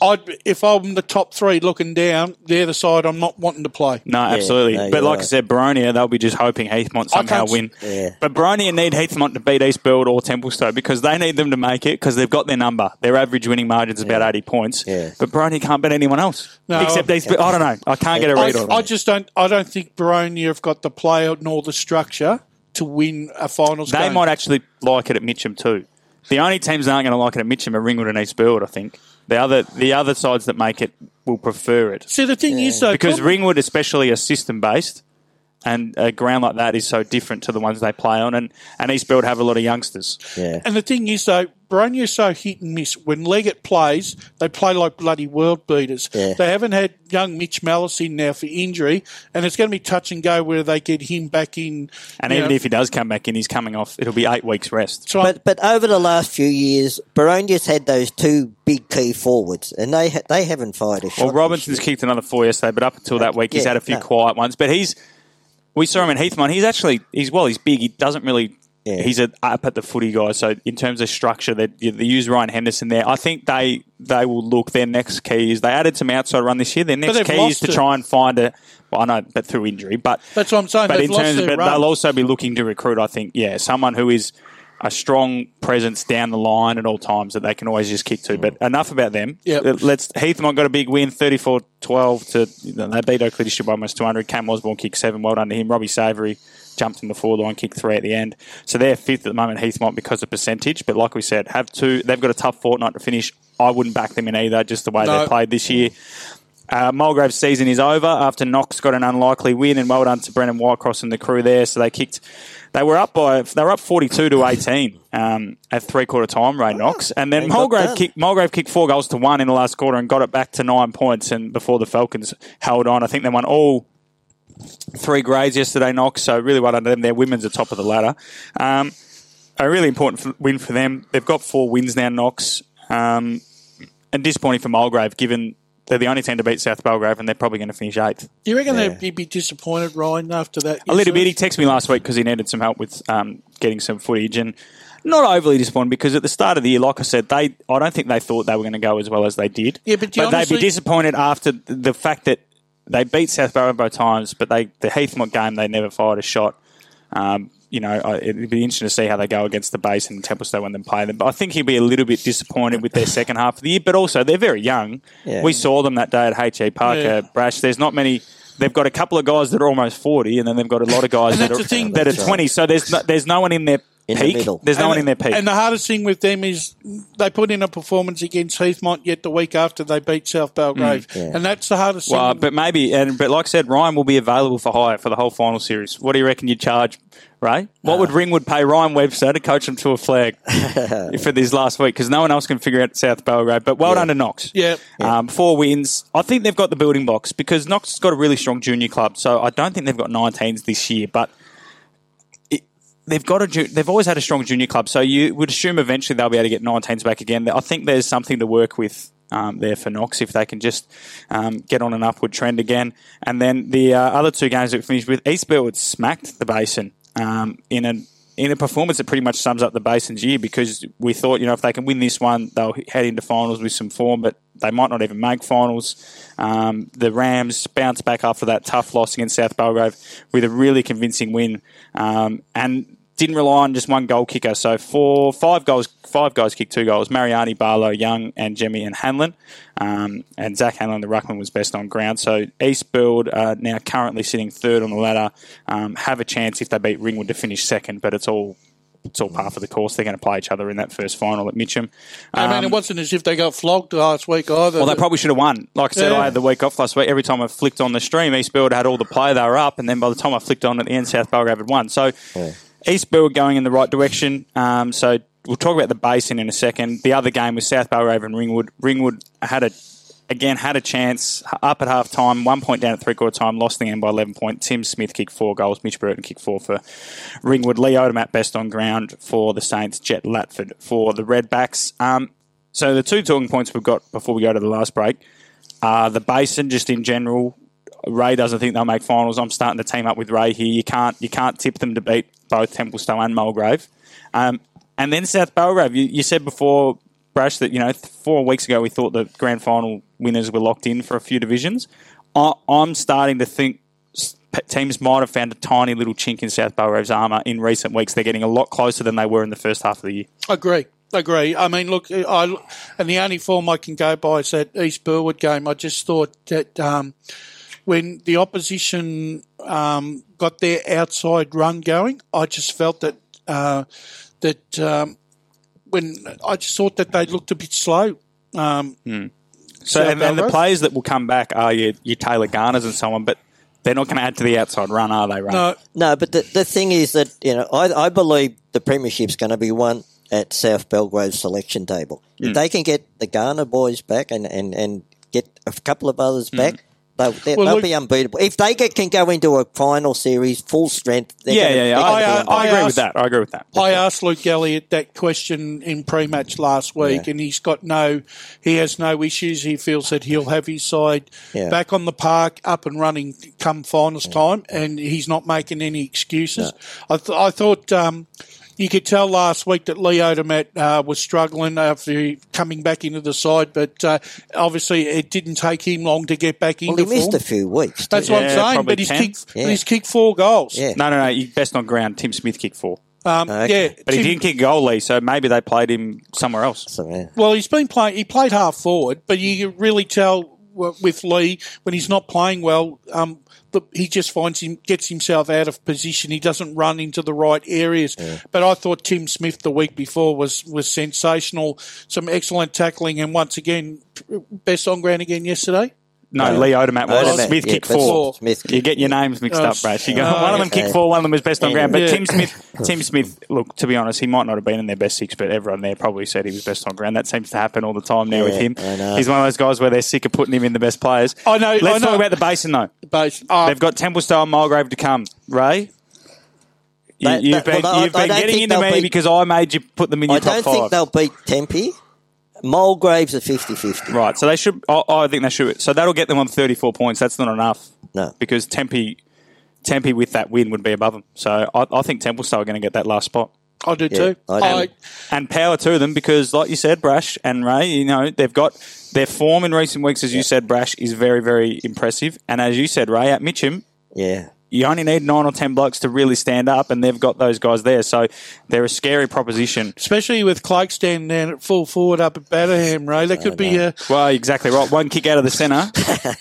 D: I'd, if I'm the top three looking down, they're the side I'm not wanting to play.
C: No, absolutely.
E: no,
C: but
E: you're
C: like I
E: right.
C: said, Boronia, they'll be just hoping Heathmont somehow
D: can't s-
C: win.
E: Yeah.
C: But Boronia need Heathmont to beat East Burwood or Templestowe because they need them to make it because they've got their number. Their average winning margin is about 80 points.
E: Yeah.
C: But Boronia can't beat anyone else.
D: No,
C: Except
D: I-
C: East Burwood. I don't know. I can't get a read on it.
D: I
C: it.
D: just don't. I don't think Boronia have got the player nor the structure to win a finals
C: They
D: game.
C: might actually like it at Mitcham too. The only teams that aren't going to like it at Mitcham are Ringwood and East Burwood, I think. The other, the other sides that make it will prefer it.
D: See, the thing is, though,
C: because Ringwood, especially, are system based, and a ground like that is so different to the ones they play on, and and East Burwood have a lot of youngsters.
E: Yeah.
D: And the thing is, though, Boronia is so hit and miss. When Leggett plays, they play like bloody world beaters.
E: Yeah.
D: They haven't had young Mitch Mallis in now for injury, and it's going to be touch and go where they get him back in.
C: And even
D: know.
C: if he does come back in, he's coming off. It'll be eight weeks rest.
D: So I'm-
E: But but over the last few years, Boronia's had those two big key forwards, and they ha- they haven't fired a shot.
C: Well, Robinson's
E: this
C: kicked another four yesterday, but up until that week, he's had a few
E: no.
C: quiet ones. But he's, we saw him in Heathmont. He's actually, he's well, he's big. He doesn't really.
E: Yeah.
C: He's a up at the footy guy. So in terms of structure, they, they use Ryan Henderson there. I think they they will look. Their next key is they added some outside run this year. Their next key is to
D: it.
C: try and find a. Well, I know, but through injury. But
D: That's what I'm saying.
C: But
D: They've
C: in terms of, but
D: run.
C: they'll also be looking to recruit. I think, yeah, someone who is a strong presence down the line at all times that they can always just kick to. But enough about them.
D: Yep.
C: Let's Heathmont got a big win, 34-12 to you know, they beat Oakleigh District by almost 200. Cam Osborne kicked seven, well done to him. Robbie Savoury jumped in the forward line, kicked three at the end. So they're fifth at the moment, Heathmont, because of percentage. But like we said, have two. They've got a tough fortnight to finish. I wouldn't back them in either, just the way
D: No.
C: they played this year. Uh, Mulgrave's season is over after Knox got an unlikely win, and well done to Brennan Whitecross and the crew there. So they kicked, they were up by, they were up forty-two to eighteen um, at three-quarter time. Ray Knox, and then Mulgrave kicked, Mulgrave kicked four goals to one in the last quarter and got it back to nine points. And before the Falcons held on, I think they won all three grades yesterday. Knox, so really well done to them. Their women's are top of the ladder. Um, a really important win for them. They've got four wins now. Knox. Um, and disappointing for Mulgrave, given they're the only team to beat South Belgrave, and they're probably going to finish eighth.
D: You reckon
E: Yeah.
D: they'd be disappointed, Ryan, after that?
C: A little bit. He texted me last week because he needed some help with um, getting some footage, and not overly disappointed because at the start of the year, like I said, they I don't think they thought they were going to go as well as they did.
D: Yeah, but do you
C: they'd be disappointed after the fact that they beat South Belgrave both times, but they the Heathmont game they never fired a shot. Um, you know, I- it'd be interesting to see how they go against the Basin Templestowe when they play them. But I think he'll be a little bit disappointed with their second half of the year. But also, they're very young.
E: Yeah.
C: We saw them that day at HE Park,
D: Yeah.
C: uh, Brash. There's not many. They've got a couple of guys that are almost forty, and then they've got a lot of guys that are,
D: thing.
C: that are
E: That's right.
C: twenty. So there's no, there's no one in their
E: In the
C: peak.
E: middle.
C: There's no
D: And
C: one in their
D: the-
C: peak.
D: And the hardest thing with them is they put in a performance against Heathmont, yet the week after they beat South Belgrave,
E: yeah.
D: and that's the hardest
C: well,
D: thing.
C: but maybe, and but like I said, Ryan will be available for hire for the whole final series. What do you reckon you'd charge, Ray? What would Ringwood pay Ryan Webster to coach him to a flag for this last week? Because no one else can figure out South Belgrave. But well done to Knox.
D: Yeah.
C: Um, four wins. I think they've got the building blocks because Knox has got a really strong junior club. So I don't think they've got 19s this year, but. it- They've got a. ju- They've always had a strong junior club, so you would assume eventually they'll be able to get 19s back again. I think there's something to work with um, there for Knox if they can just um, get on an upward trend again. And then the uh, other two games that we finished with, East Burwood smacked the Basin um, in a in a performance that pretty much sums up the Basin's year because we thought, you know, if they can win this one, they'll head into finals with some form, but they might not even make finals. Um, the Rams bounced back after that tough loss against South Belgrave with a really convincing win um, and didn't rely on just one goal kicker. So four, five goals, five guys kicked two goals. Mariani, Barlow, Young, and Jemmy and Hanlon. Um, and Zach Hanlon, the ruckman, was best on ground. So East Burwood uh, now currently sitting third on the ladder. Um, have a chance if they beat Ringwood to finish second, but it's all it's all par for the course. They're going to play each other in that first final at Mitcham.
D: I mean,
C: Um,
D: it wasn't as if they got flogged last week either.
C: well, they probably should have won. Like I said,
D: Yeah.
C: I had the week off last week. Every time I flicked on the stream, East Burwood had all the play. They were up, and then by the time I flicked on at the end, South Belgrave had won. So East Burwood going in the right direction. Um, so we'll talk about the basin in a second. The other game was South Belgrave and Ringwood. Ringwood had a again had a chance up at half time, one point down at three quarter time, lost the game by eleven points. Tim Smith kicked four goals, Mitch Burton kicked four for Ringwood. Lee Odom at best on ground for the Saints, Jet Latford for the Redbacks. Um, so the two talking points we've got before we go to the last break are the basin just in general. Ray doesn't think they'll make finals. I'm starting to team up with Ray here. You can't you can't tip them to beat both Templestowe and Mulgrave. Um, and then South Belgrave. You, you said before Brash, that you know four weeks ago we thought the grand final winners were locked in for a few divisions. I, I'm starting to think teams might have found a tiny little chink in South Belgrave's armour in recent weeks. They're getting a lot closer than they were in the first half of the year.
D: Agree. Agree. I mean, look, I and the only form I can go by is that East Burwood game. I just thought that um, when the opposition um, got their outside run going, I just felt that uh, that um, when I just thought that they looked a bit slow. Um,
C: So, and, and the players that will come back are your, your Taylor Garners and so on, but they're not going to add to the outside run, are they? Right?
D: no,
E: No, but the, the thing is that, you know, I, I believe the Premiership's going to be won at South Belgrave's selection table.
C: Hmm.
E: If they can get the Garner boys back and, and, and get a couple of others back, They'll, they,
D: Well,
E: they'll
D: look-
E: be unbeatable. If they get, can go into a final series full strength, they're
C: yeah,
E: gonna,
C: yeah, yeah.
E: they're
C: I, I, I agree
D: asked-
C: with that. I agree with that.
D: I asked Luke Elliott that question in pre-match last week,
E: Yeah.
D: and he's got no, he has no issues. He feels that he'll have his side
E: Yeah.
D: back on the park, up and running come finals time, and he's not making any excuses. I, th- I thought um, you could tell last week that Lee Odermatt uh, was struggling after coming back into the side, but uh, obviously it didn't take him long to get back
E: Well,
D: into
E: he missed
D: form.
E: a few weeks. too.
D: That's what I'm saying. But he's kicked,
E: Yeah.
D: but he's kicked four goals.
E: Yeah.
C: No, no, no. you- Best on ground. Tim Smith kicked four.
D: Um,
E: Okay.
D: yeah,
C: But he didn't kick a goal, Lee, so maybe they played him somewhere else.
E: So, yeah.
D: Well, he's been playing. He played half forward, but you really tell with Lee when he's not playing well. Um, the, he just finds him gets himself out of position. He doesn't run into the right areas. But I thought Tim Smith the week before was was sensational. Some excellent tackling, and once again, best on ground again yesterday.
C: No, Lee Odermatt was.
E: Odermatt,
C: Smith
E: yeah,
C: kicked
E: but
C: four.
E: Smith
C: You get your names mixed
D: Oh,
C: up, Brash. You go,
D: oh,
C: one of them
E: yeah.
C: kicked four, one of them was best on ground. But
D: Yeah.
C: Tim Smith, Tim Smith, look, to be honest, he might not have been in their best six, but everyone there probably said he was best on ground. That seems to happen all the time now with him.
E: I know.
C: He's one of those guys where they're sick of putting him in the best players.
D: I know-
C: Let's
D: I
C: talk about the basin, though.
D: But uh,
C: They've got Templestowe and Mulgrave to come. Ray? You,
E: That-
C: you've
E: that-
C: been,
E: well,
C: you've
E: I
C: been
E: don't
C: getting into
E: they'll
C: me
E: be-
C: because I made you put them in your
E: I
C: top
E: don't think they'll beat Tempe. Mulgrave's a 50-50.
C: Right, so they should. I, I think they should. So that'll get them on thirty-four points. That's not enough.
E: No.
C: because Tempe, Tempe with that win would be above them. So I, I think Templestowe are going to get that last spot.
D: I do
E: Yeah,
D: too.
E: I do.
C: And power to them because, like you said, Brash and Ray, you know they've got their form in recent weeks. As you said, Brash is very, very impressive. And as you said, Ray at Mitcham,
E: Yeah.
C: You only need nine or ten blokes to really stand up, and they've got those guys there. So they're a scary proposition.
D: especially with Clark standing down at full forward up at Batterham, Ray. That could be oh, a
C: Well, exactly right. One kick out of the centre.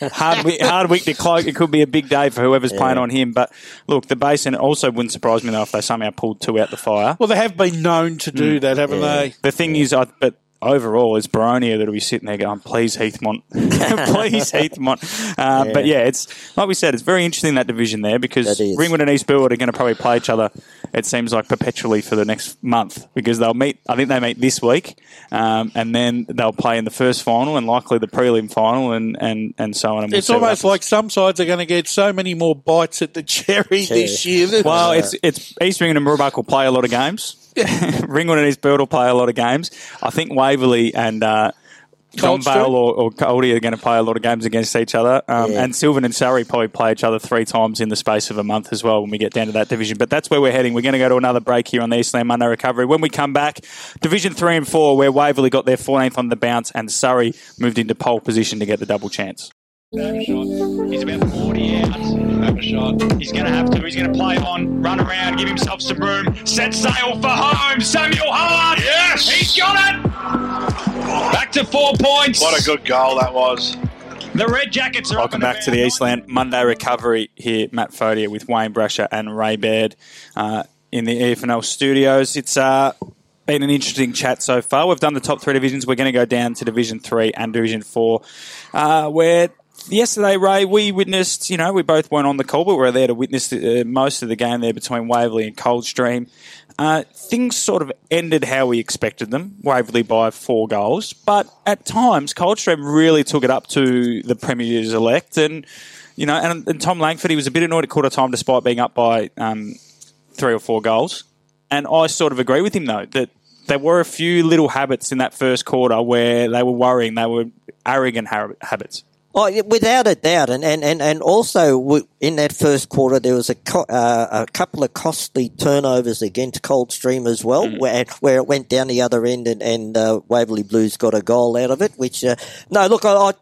C: hard, week, hard week to cloak. It could be a big day for whoever's playing on him. But look, the basin also wouldn't surprise me though if they somehow pulled two out the fire.
D: well. They have been known to do mm. that, haven't they?
C: The thing is, I, but overall, it's Boronia that'll be sitting there going, "Please, Heathmont, please, Heathmont." Uh, But yeah, it's like we said, it's very interesting that division there because
E: That is.
C: Ringwood and East Burwood are going to probably play each other. It seems like perpetually for the next month because they'll meet. I think they meet this week, um, and then they'll play in the first final and likely the prelim final, and and and so on. And we'll
D: It's almost like some sides are going to get so many more bites at the cherry this year.
C: Well, it's it's East Ringwood and Mooroolbark will play a lot of games. Ringwood and East Burwood will play a lot of games. I think Waverley and uh, John
D: Coldstream?
C: Bale or, or Goldie are going to play a lot of games against each other. Um,
E: Yeah.
C: And Sylvan and Surrey probably play each other three times in the space of a month as well when we get down to that division. But that's where we're heading. We're going to go to another break here on the Eastland Monday Recovery. When we come back, Division 3 and 4, where Waverley got their 14th on the bounce and Surrey moved into pole position to get the double chance.
A: He's about 40 out. Have a shot. He's going to have to. He's going to play on, run around, give himself some room, set sail for home. Samuel Hard. Yes. He's got it. Back to four points.
I: What a good goal that was.
A: The Red Jackets are
C: Welcome back to the Eastland Monday Recovery here, Matt Fodia with Wayne Brusher and Ray Baird uh, in the EFNL studios. It's uh, been an interesting chat so far. We've done the top three divisions. We're going to go down to Division Three and Division Four, uh, where yesterday, Ray, we witnessed. You know, we both weren't on the call, but we were there to witness the, uh, most of the game there between Waverley and Coldstream. Uh, things sort of ended how we expected them, Waverley by four goals. But at times, Coldstream really took it up to the Premier's elect. And, you know, and, and Tom Langford, he was a bit annoyed at quarter time despite being up by um, three or four goals. And I sort of agree with him, though, that there were a few little habits in that first quarter where they were worrying. They were arrogant habits.
E: Oh, without a doubt, and and and, and also in that first quarter there was a co- uh, a couple of costly turnovers against Coldstream as well, where where it went down the other end, and, and uh, Waverley Blues got a goal out of it. Which uh, no, look, I, I,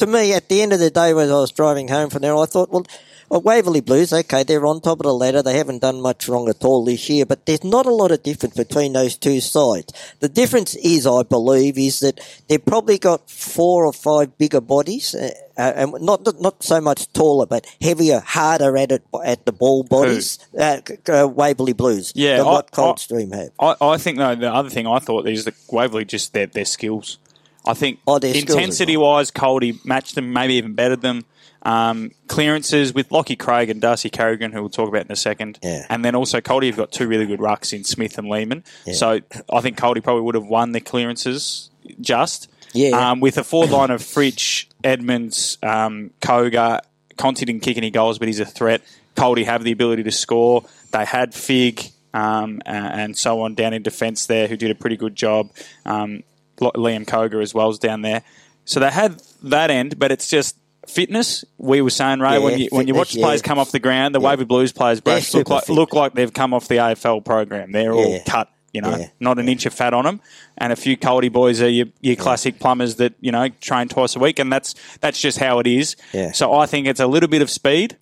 E: to me at the end of the day when I was driving home from there, I thought, well. Well, Waverley Blues, okay, they're on top of the ladder. They haven't done much wrong at all this year, but there's not a lot of difference between those two sides. The difference is, I believe, is that they've probably got four or five bigger bodies, uh, uh, and not not so much taller, but heavier, harder at it at the ball bodies. Uh, uh, Waverley Blues,
C: Yeah,
E: than
C: I-
E: what Coldstream have.
C: I, I think though the other thing I thought is that Waverley just their their skills. I think
E: Oh, skills
C: intensity wise, Coldy matched them, maybe even bettered them. Um, clearances with Lockie Craig and Darcy Carrigan, who we'll talk about in a second.
E: Yeah.
C: And then also Coldy have got two really good rucks in Smith and Lehman. So I think Coldy probably would have won the clearances just.
E: Yeah.
C: Um, with a forward line of Fritsch, Edmonds, um, Koga, Conti didn't kick any goals, but he's a threat. Coldy have the ability to score. They had Fig um, and so on down in defence there, who did a pretty good job. Um, Liam Koga as well is down there. So they had that end, but it's just fitness. We were saying, Ray,
E: Yeah,
C: when you when you watch players come off the ground, the Wavy Blues players, Brash, look like
E: fit.
C: look like they've come off the AFL program. They're all cut. You know,
E: Yeah.
C: not an inch of fat on them, and a few Coldy boys are your, your classic plumbers that you know train twice a week, and that's that's just how it is.
E: Yeah.
C: So I think it's a little bit of speed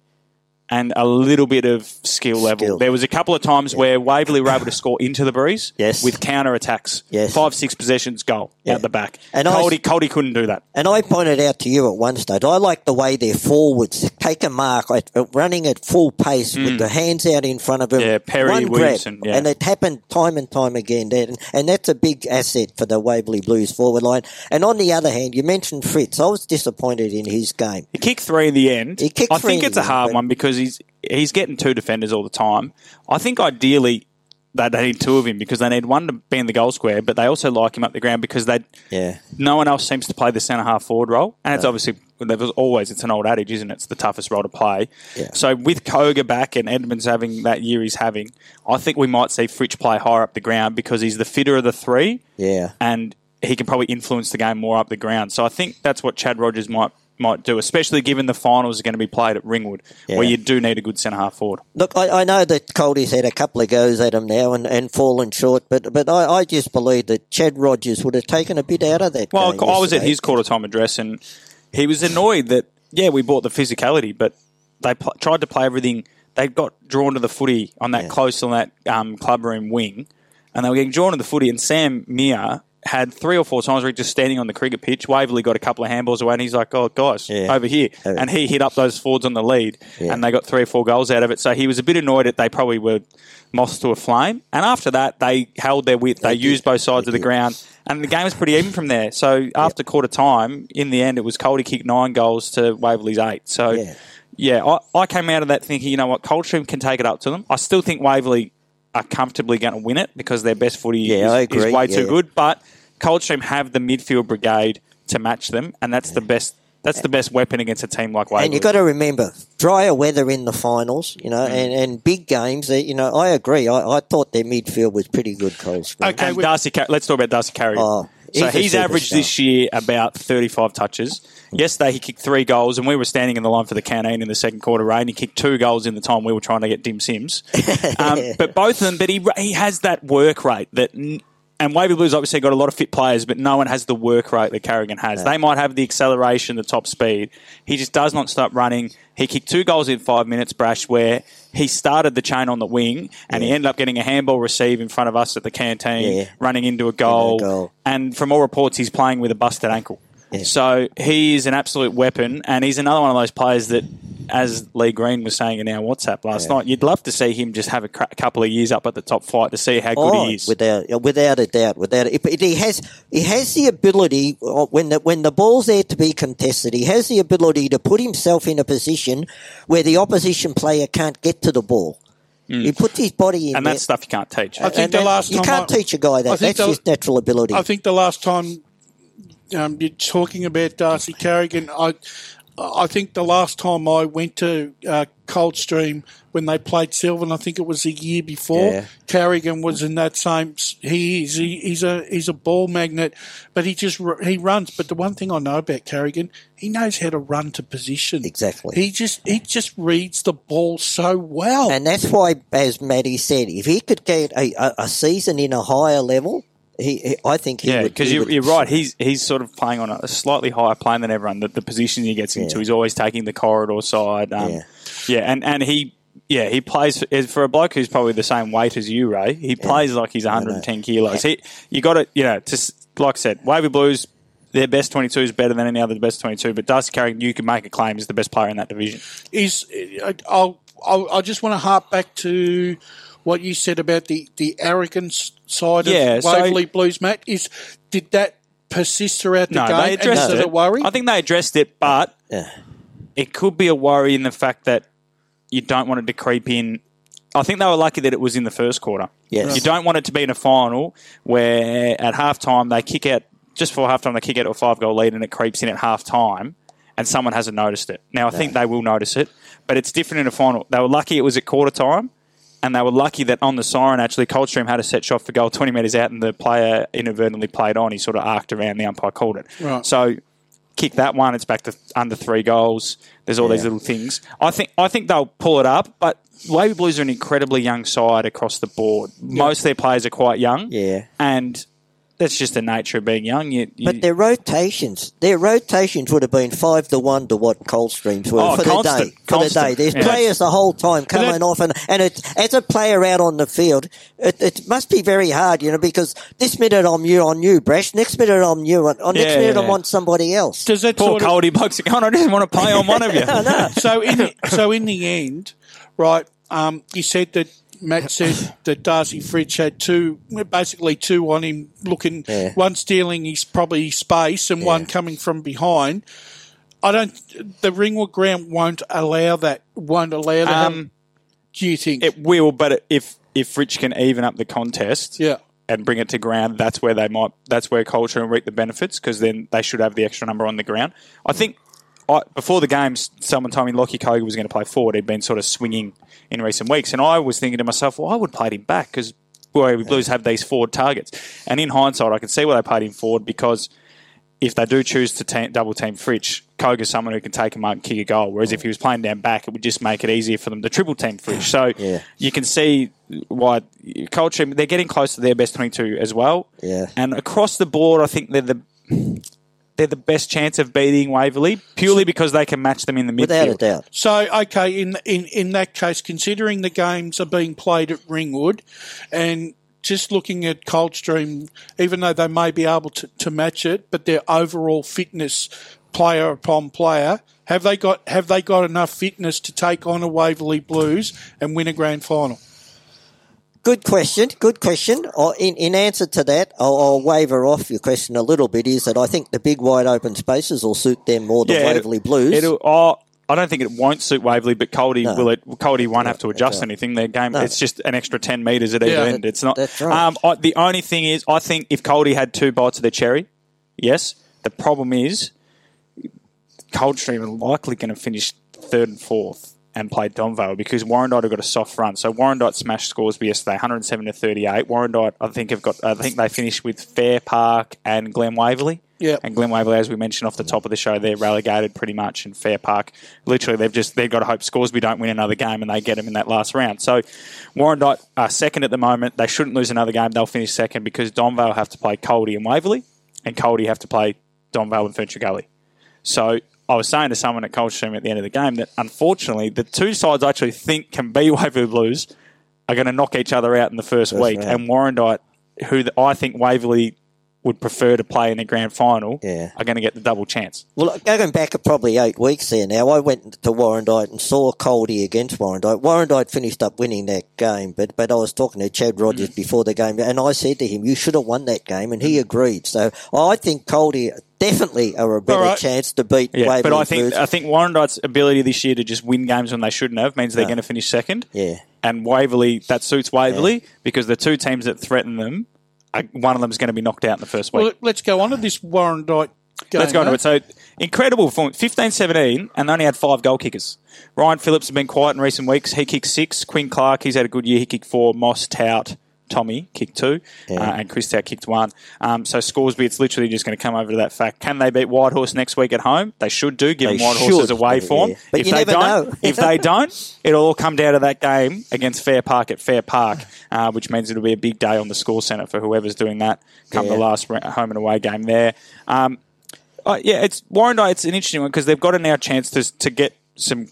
C: and a little bit of skill level.
E: Skill.
C: There was a couple of times where Waverley were able to score into the breeze
E: Yes.
C: with counter attacks.
E: Yes.
C: Five, six possessions, goal
E: Yeah.
C: out the back.
E: And
C: And
E: I-
C: Coldy, Coldy couldn't do that.
E: And I pointed out to you at one stage, I like the way their forwards take a mark, at, at running at full pace with the hands out in front of them.
C: Mm. Yeah, Perry,
E: one grab,
C: yeah.
E: and it happened time and time again. And, and that's a big asset for the Waverley Blues forward line. And on the other hand, you mentioned Fritsch. I was disappointed in his game.
C: He kicked three in the end.
E: He kicked
C: I think
E: in
C: it's a
E: end,
C: hard
E: but-
C: one because he's he's getting two defenders all the time. I think ideally they they need two of him because they need one to be in the goal square, but they also like him up the ground because they
E: Yeah.
C: no one else seems to play the centre half forward role, and it's obviously there was always it's an old adage, isn't it? It's the toughest role to play.
E: Yeah.
C: So with Koga back and Edmonds having that year he's having, I think we might see Fritsch play higher up the ground because he's the fitter of the three
E: Yeah.
C: and he can probably influence the game more up the ground. So I think that's what Chad Rogers might might do, especially given the finals are going to be played at Ringwood,
E: Yeah.
C: where you do need a good centre half forward.
E: Look, I, I know that Coldie's had a couple of goes at him now and, and fallen short, but but I, I just believe that Chad Rogers would have taken a bit out of that.
C: Well, I was at his quarter time address, and he was annoyed that yeah, we bought the physicality, but they pl- tried to play everything. They got drawn to the footy on that close on that um, club room wing, and they were getting drawn to the footy. And Sam Mear had three or four times where he just standing on the cricket pitch. Waverley got a couple of handballs away, and he's like, "Oh, guys,
E: Yeah.
C: over here," and he hit up those forwards on the lead,
E: Yeah.
C: and they got three or four goals out of it. So he was a bit annoyed that they probably were moths to a flame. And after that, they held their width. They,
E: did.
C: used both sides
E: They
C: of the
E: did.
C: ground, and the game was pretty even from there. So after quarter time, in the end, it was Coldy kicked nine goals to Waverley's eight. So.
E: Yeah.
C: Yeah, I, I came out of that thinking, you know what, Coldstream can take it up to them. I still think Waverley are comfortably going to win it because their best footy
E: Yeah,
C: is, is way
E: yeah.
C: too good. But Coldstream have the midfield brigade to match them, and that's the best. That's the best weapon against a team like Waverley.
E: And you've got to remember, drier weather in the finals, you
C: Mm.
E: know, and, and big games. They, you know, I agree. I, I thought their midfield was pretty good, Coldstream.
D: Okay,
C: and Darcy, Car- let's talk about Darcy Carrigan.
E: Oh,
C: so
E: he's
C: he's averaged this year about 35 touches. Yesterday he kicked three goals, and we were standing in the line for the canteen in the second quarter. Rain, he kicked two goals in the time we were trying to get Dim Sims. Um, but both of them, but he he has that work rate that. n- And Wavy Blues obviously got a lot of fit players, but no one has the work rate that Carrigan has. They might have the acceleration, the top speed. He just does not stop running. He kicked two goals in five minutes, Brash, where he started the chain on the wing and he ended up getting a handball receive in front of us at the canteen,
E: Yeah.
C: running into a goal.
E: goal.
C: And from all reports, he's playing with a busted ankle. So he is an absolute weapon, and he's another one of those players that, as Lee Green was saying in our WhatsApp last night, you'd love to see him just have a cra- couple of years up at the top flight to see how good
E: Oh,
C: he is.
E: without without a doubt, without it. But he has he has the ability uh, when the when the ball's there to be contested. He has the ability to put himself in a position where the opposition player can't get to the ball. He puts his body in,
C: Mm. and
E: there.
C: that's stuff you can't teach.
D: I think
E: And
D: the last
E: you
D: time
E: can't
D: I-
E: teach a guy that. That's
D: the-
E: his natural ability.
D: I think the last time um, you're talking about Darcy Carrigan, I I think the last time I went to uh, Coldstream when they played Sylvan, I think it was a year before.
E: Yeah.
D: Carrigan was in that same. He is. He, he's a he's a ball magnet, but he just he runs. But the one thing I know about Carrigan, he knows how to run to position.
E: Exactly.
D: He just he just reads the ball so well.
E: And that's why, as Maddie said, if he could get a, a season in a higher level, he, he I think he
C: Yeah, because you're, you're right. He's he's sort of playing on a slightly higher plane than everyone. The, the position he gets into,
E: Yeah.
C: he's always taking the corridor side. Um,
E: Yeah.
C: yeah. and and he. Yeah, he plays for, for a bloke who's probably the same weight as you, Ray. He plays like he's 110 kilos. He, you got to, you know, to, like I said, Wavy Blues, their best 22 is better than any other best 22. But Darcy Carrigan, you can make a claim is the best player in that division.
D: is I'll, I'll I just want to harp back to what you said about the the arrogance side
C: Yeah,
D: of
C: so-
D: Waverley Blues, Matt. Is did that persist throughout the
C: No,
D: game?
C: they
D: and
C: addressed it.
D: a worry?
C: I think they addressed it, but
E: Yeah.
C: it could be a worry in the fact that you don't want it to creep in. I think they were lucky that it was in the first quarter.
E: Yes.
C: You don't want it to be in a final where at halftime they kick out, just before halftime, they kick out a five goal lead and it creeps in at halftime and someone hasn't noticed it. Now, I think they will notice it, but it's different in a final. They were lucky it was at quarter time. And they were lucky that on the siren, actually, Coldstream had a set shot for goal 20 metres out, and the player inadvertently played on. He sort of arced around, the umpire called it.
D: Right.
C: So kick that one, it's back to under three goals. There's all these little things. I think I think they'll pull it up, but Wavy Blues are an incredibly young side across the board. Most of their players are quite young.
E: Yeah.
C: And that's just the nature of being young. You, you,
E: But their rotations, their rotations would have been five to one to what Coldstreams were
C: Oh,
E: for
C: constant,
E: the day. For the day, there's
C: Yeah.
E: players the whole time coming
D: that-
E: off, and and it, as a player out on the field, it, it must be very hard, you know, because this minute I'm you on you, Brash. Next minute I'm you on. on next
C: Yeah,
E: minute
C: yeah.
E: I'm on somebody else.
D: Does that
C: poor
D: sort of,
C: Coldy bucks are going, I didn't want to play on one of you.
D: so in the, so in the end, right? Um, you said that Matt said that Darcy Fritsch had two, basically two on him, looking
E: Yeah.
D: one stealing his probably space and one coming from behind. I don't. The Ringwood ground won't allow that. Won't allow that.
C: Um,
D: do you think?
C: It will, but if if Rich can even up the contest,
D: yeah.
C: and bring it to ground, that's where they might. That's where culture will reap the benefits because then they should have the extra number on the ground. I think I, before the games, someone told me Lockie Koga was going to play forward. He'd been sort of swinging in recent weeks, and I was thinking to myself, well, I would play him back because we Blues have these forward targets. And in hindsight, I can see why they played him forward because if they do choose to te- double team Fritsch, Koga's someone who can take him up and kick a goal. Whereas if he was playing down back, it would just make it easier for them to triple team Fritsch. So
E: Yeah.
C: you can see why culture they're getting close to their best twenty two as well.
E: Yeah.
C: And across the board, I think they're the they're the best chance of beating Waverley purely because they can match them in the midfield.
E: Without a doubt.
D: So, okay, in in in that case, considering the games are being played at Ringwood, and just looking at Coldstream, even though they may be able to, to match it, but their overall fitness, player upon player, have they got have they got enough fitness to take on a Waverley Blues and win a grand final?
E: Good question. Good question. In, in answer to that, I'll, I'll waver off your question a little bit. Is that I think the big wide open spaces will suit them more than
C: it'll-
E: Waverley Blues.
C: It'll, oh, I don't think it won't suit Waverley, but Coldy
E: No.
C: will. It, Coldy won't have to adjust
E: right.
C: anything. Their game,
E: No.
C: it's just an extra ten meters at either
D: Yeah.
C: end. It's not.
E: That's right.
C: Um, I, the only thing is, I think if Coldy had two bites of the cherry, yes. The problem is, Coldstream are likely going to finish third and fourth and play Donvale because Warrandyte have got a soft run. So Warrandyte smashed Scoresby yesterday, 107 to 38. Warrandyte, I think, have got. I think they finished with Fair Park and Glen Waverley.
D: Yeah.
C: And Glen Waverley, as we mentioned off the top of the show, they're relegated pretty much in Fair Park. Literally, they've just they've got to hope Scoresby don't win another game and they get them in that last round. So Warrandyte are second at the moment. They shouldn't lose another game. They'll finish second because Donvale have to play Coldy and Waverley, and Coldy have to play Donvale and Ferntree Gully. So I was saying to someone at Coldstream at the end of the game that unfortunately the two sides I actually think can be Waverley Blues are going to knock each other out in the first week,
E: round.
C: and Warrandyte, who I think Waverley would prefer to play in the grand final,
E: Yeah.
C: are going to get the double chance.
E: Well, going back probably eight weeks there now, I went to Warrandyte and saw Coldy against Warrandyte. Warrandyte finished up winning that game, but, but I was talking to Chad Rogers
C: Mm.
E: before the game, and I said to him, you should have won that game, and he agreed. So I think Coldy definitely are a better
D: right.
E: chance to beat
C: Yeah,
E: Waverley
C: but I think
E: Blues.
C: I think Warrandyte's ability this year to just win games when they shouldn't have means they're
E: No.
C: going to finish second.
E: Yeah.
C: and Waverley that suits Waverley because the two teams that threaten them, one of them is going to be knocked out in the first week.
D: Well, let's go on to this Warrandyte game.
C: let's go into
D: though. Eh?
C: it. So incredible form, 15-17, and they only had five goal kickers. Ryan Phillips has been quiet in recent weeks. He kicked six. Quinn Clark, he's had a good year. He kicked four. Moss Tout. Tommy kicked two, uh, and Chris Tout kicked one. Um, so Scoresby, it's literally just going to come over to that fact. Can they beat Whitehorse next week at home? They should do, given
E: They
C: Whitehorse is
E: should,
C: away
E: yeah.
C: form.
E: But
C: if they don't, if they don't, it'll all come down to that game against Fair Park at Fair Park, uh, which means it'll be a big day on the score centre for whoever's doing that come
E: Yeah.
C: the last home and away game there. Um, uh, yeah, it's Warrandy. It's an interesting one because they've got a now chance to to get some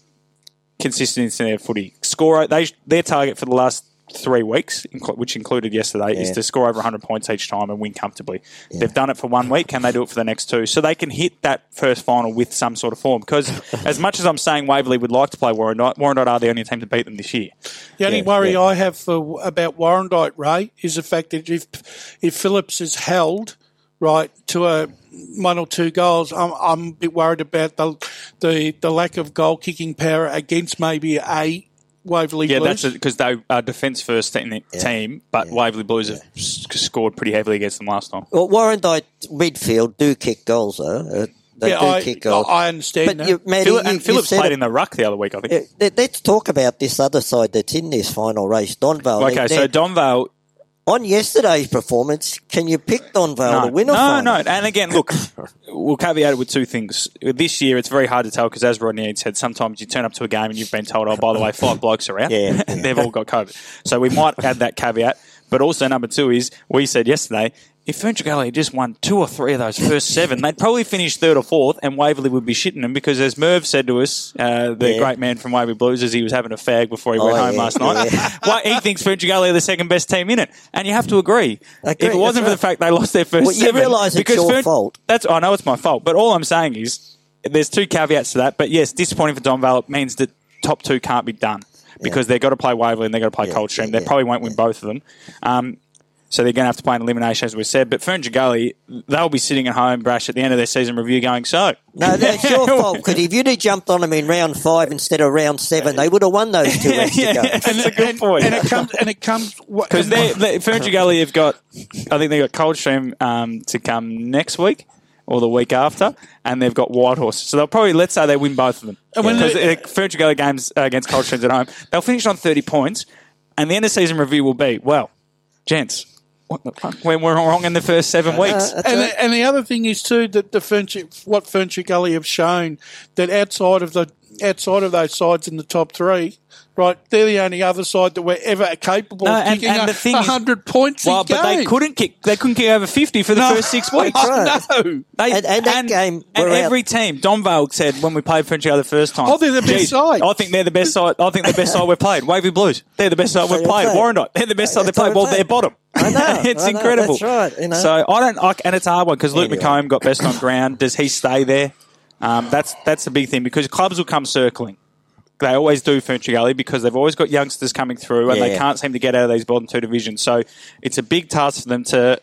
C: consistency in their footy. Score they their target for the last three weeks, which included yesterday, is to score over 100 points each time and win comfortably. They've done it for one week. Can they do it for the next two? So they can hit that first final with some sort of form. Because as much as I'm saying Waverley would like to play Warrandy, Warrandy are the only team to beat them this year.
D: The only
E: Yeah,
D: worry
E: yeah.
D: I have for about Warrandyte Ray is the fact that if if Phillips is held right to a one or two goals, I'm, I'm a bit worried about the the the lack of goal kicking power against maybe a Waverley
C: Yeah,
D: Blues.
C: that's because they are defence first in the team, but Waverley Blues have s- scored pretty heavily against them last time.
E: Well, Warrandyte midfield do kick goals, though. Uh, they
D: yeah,
E: do
D: I,
E: kick goals.
D: I understand
E: but
D: that.
E: you, Matty,
C: Phil-
E: you,
C: and Phillips played
E: it-
C: in the ruck the other week, I think.
E: Let- Let's talk about this other side that's in this final race, Donvale.
C: Okay, so Donvale
E: on yesterday's performance, can you pick Donvale to win a
C: no,
E: final?
C: no. And again, look, we'll caveat it with two things. This year, it's very hard to tell because, as Rodney had said, sometimes you turn up to a game and you've been told, "Oh, by the way, five blokes are out,
E: Yeah.
C: and they've all got COVID." So we might add that caveat. But also, number two is we said yesterday. If had just won two or three of those first seven, they'd probably finish third or fourth, and Waverley would be shitting them because, as Merv said to us, uh, the
E: Yeah.
C: great man from Waverley Blues, as he was having a fag before he
E: Oh,
C: went home
E: yeah,
C: last night,
E: yeah.
C: why he thinks Ferntree Gully are the second best team in it, and you have to agree.
E: Agree,
C: if it wasn't for the fact they lost their first
E: Well, you
C: seven,
E: realise it's your
C: Fern-
E: fault.
C: That's I know it's my fault, but all I'm saying is there's two caveats to that. But yes, disappointing for Donvale it means that top two can't be done because they've got to play Waverley and they've got to play
E: Yeah,
C: Coldstream.
E: yeah,
C: they
E: yeah.
C: probably won't win both of them. Um, so they're going to have to play an elimination, as we said. But Ferntree Gully, they'll be sitting at home, Brash, at the end of their season review going, so.
E: No, that's your fault because if you'd have jumped on them in round five instead of round seven, they would have won those two
C: yeah,
E: extra
C: yeah,
E: goals.
C: that's a good point.
D: and it comes and it comes
C: Because they, they, Ferntree Gully have got, I think they've got Coldstream um, to come next week or the week after, and they've got Whitehorse. So they'll probably, let's say they win both of them.
D: And
C: Because
D: they-
C: Ferntree Gully games uh, against Coldstreams at home, they'll finish on 30 points, and the end of season review will be, well, gents, what the fuck? When we're wrong in the first seven weeks.
E: Uh,
D: and the, and the other thing is too that the Ferntree, what Ferntree Gully have shown that outside of the outside of those sides in the top three, right, they're the only other side that were ever capable
C: No,
D: of
C: and-
D: kicking
C: and
D: a,
C: the thing is-
D: hundred points.
C: well,
D: a
C: but they couldn't kick. They couldn't kick over fifty for the
D: No.
C: first six weeks.
E: That's right.
D: No.
C: They,
E: And- and that game,
C: and
E: we're out.
C: every team, Donvale said when we played French the first time.
D: Oh, they're the best
C: "Geez,
D: side."
C: I think they're the best side. I think the best side we've played. Wavy Blues, they're the best side we've
E: They're
C: played.
E: played.
C: Warrandyte, they're the best side they've played. Well, they're bottom.
E: I know,
C: it's
E: I know,
C: incredible.
E: that's right, you know.
C: So I don't, I, and it's a hard one because Luke
E: Anyway.
C: McComb got best on ground. Does he stay there? Um, that's that's the big thing because clubs will come circling. They always do Ferntree Gully because they've always got youngsters coming through and they can't seem to get out of these bottom two divisions. So it's a big task for them to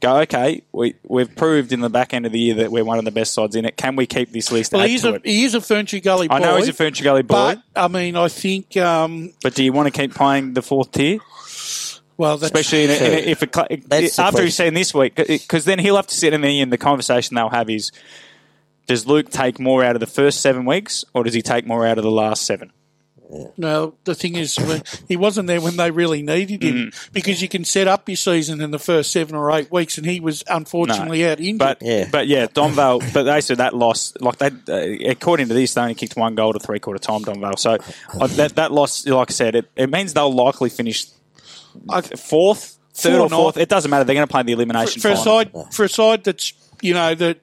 C: go, okay, we, we've proved in the back end of the year that we're one of the best sides in it. Can we keep this list?
D: Well, he's
C: to
D: a
C: it?
D: he is a Ferntree Gully boy.
C: I know he's a Ferntree Gully boy,
D: but I mean, I think um,
C: but do you want to keep playing the fourth tier?
D: well, that's,
C: Especially in a, in a, if a, cl-
E: That's the
C: after he's
E: question.
C: seen this week, because then he'll have to sit in the end. The conversation they'll have is: Does Luke take more out of the first seven weeks, or does he take more out of the last seven?
D: No, the thing is, he wasn't there when they really needed him
C: Mm.
D: because you can set up your season in the first seven or eight weeks, and he was unfortunately out injured.
C: But
E: Yeah.
C: but yeah, Donvale. but they said that loss, like they, uh, according to this, they only kicked one goal to three quarter time. Donvale. So uh, that that loss, like I said, it, it means they'll likely finish fourth, third
D: Four
C: or
D: or
C: fourth.
D: not.
C: It doesn't matter. They're going to play the elimination
D: for a
C: final.
D: side for a side that's you know that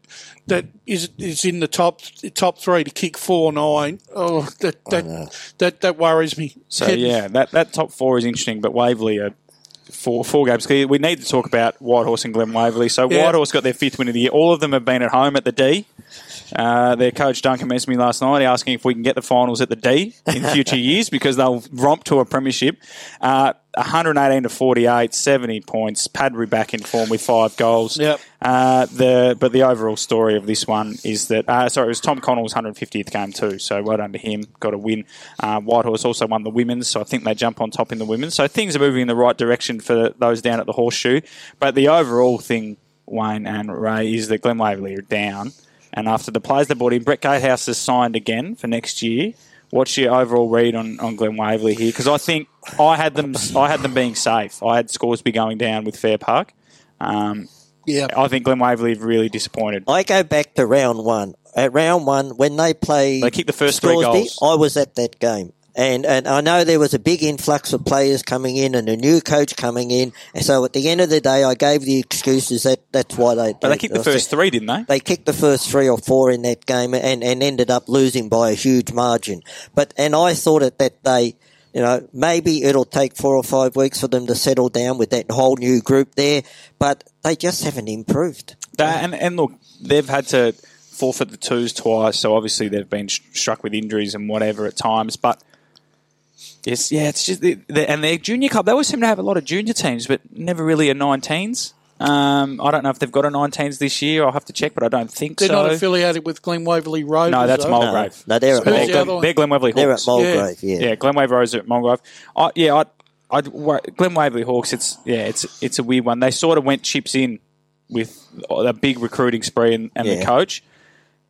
D: that is is in the top top three to kick four nine. Oh, that that that, that worries me.
C: So yeah, that, that top four is interesting, but Waverley are four four games. We need to talk about Whitehorse and Glen Waverley. So
D: Yeah.
C: Whitehorse got their fifth win of the year. All of them have been at home at the D. Uh, their coach Duncan messaged me last night asking if we can get the finals at the D in future years because they'll romp to a premiership. Uh, 118 to 48, 70 points. Padbury back in form with five goals.
D: Yep.
C: Uh, the but the overall story of this one is that uh, sorry, it was Tom Connell's 150th game too. So well done to him. Got a win. Uh, Whitehorse also won the women's, so I think they jump on top in the women's. So things are moving in the right direction for those down at the horseshoe. But the overall thing, Wayne and Ray, is that Glen Waverley are down. And after the players they brought in, Brett Gatehouse has signed again for next year. What's your overall read on, on Glen Waverley here? Because I think I had them I had them being safe. I had Scoresby going down with Fair Park. Um,
D: Yeah.
C: I think Glen Waverley have really disappointed.
E: I go back to round one. At round one, when they played
C: They kicked the first three goals.
E: I was at that game. And, and I know there was a big influx of players coming in and a new coach coming in. And so at the end of the day, I gave the excuses that that's why they.
C: But they kicked the first three, didn't they?
E: They kicked the first three or four in that game and, and ended up losing by a huge margin. But and I thought it that they, you know, maybe it'll take four or five weeks for them to settle down with that whole new group there. But they just haven't improved.
C: That, and, and look, they've had to forfeit the twos twice, so obviously they've been struck with injuries and whatever at times. But yes, yeah, it's just the, the, and their junior club. They always seem to have a lot of junior teams, but never really a 19s. Um, I don't know if they've got a 19s this year. I'll have to check, but I don't think
D: They're
C: so.
D: not affiliated with Glen Waverley Rovers.
C: no, that's
D: though.
C: Mulgrave.
E: No, they're at
C: But
D: Who's the
C: they're,
D: other
C: Glen,
D: one?
C: they're Glen Waverley
E: They're at Mulgrave, yeah.
C: Yeah, Glen Waverley Rose at Mulgrave. I, yeah, I, I'd, Glen Waverley Hawks. It's yeah, it's it's a weird one. They sort of went chips in with a big recruiting spree and, and the coach.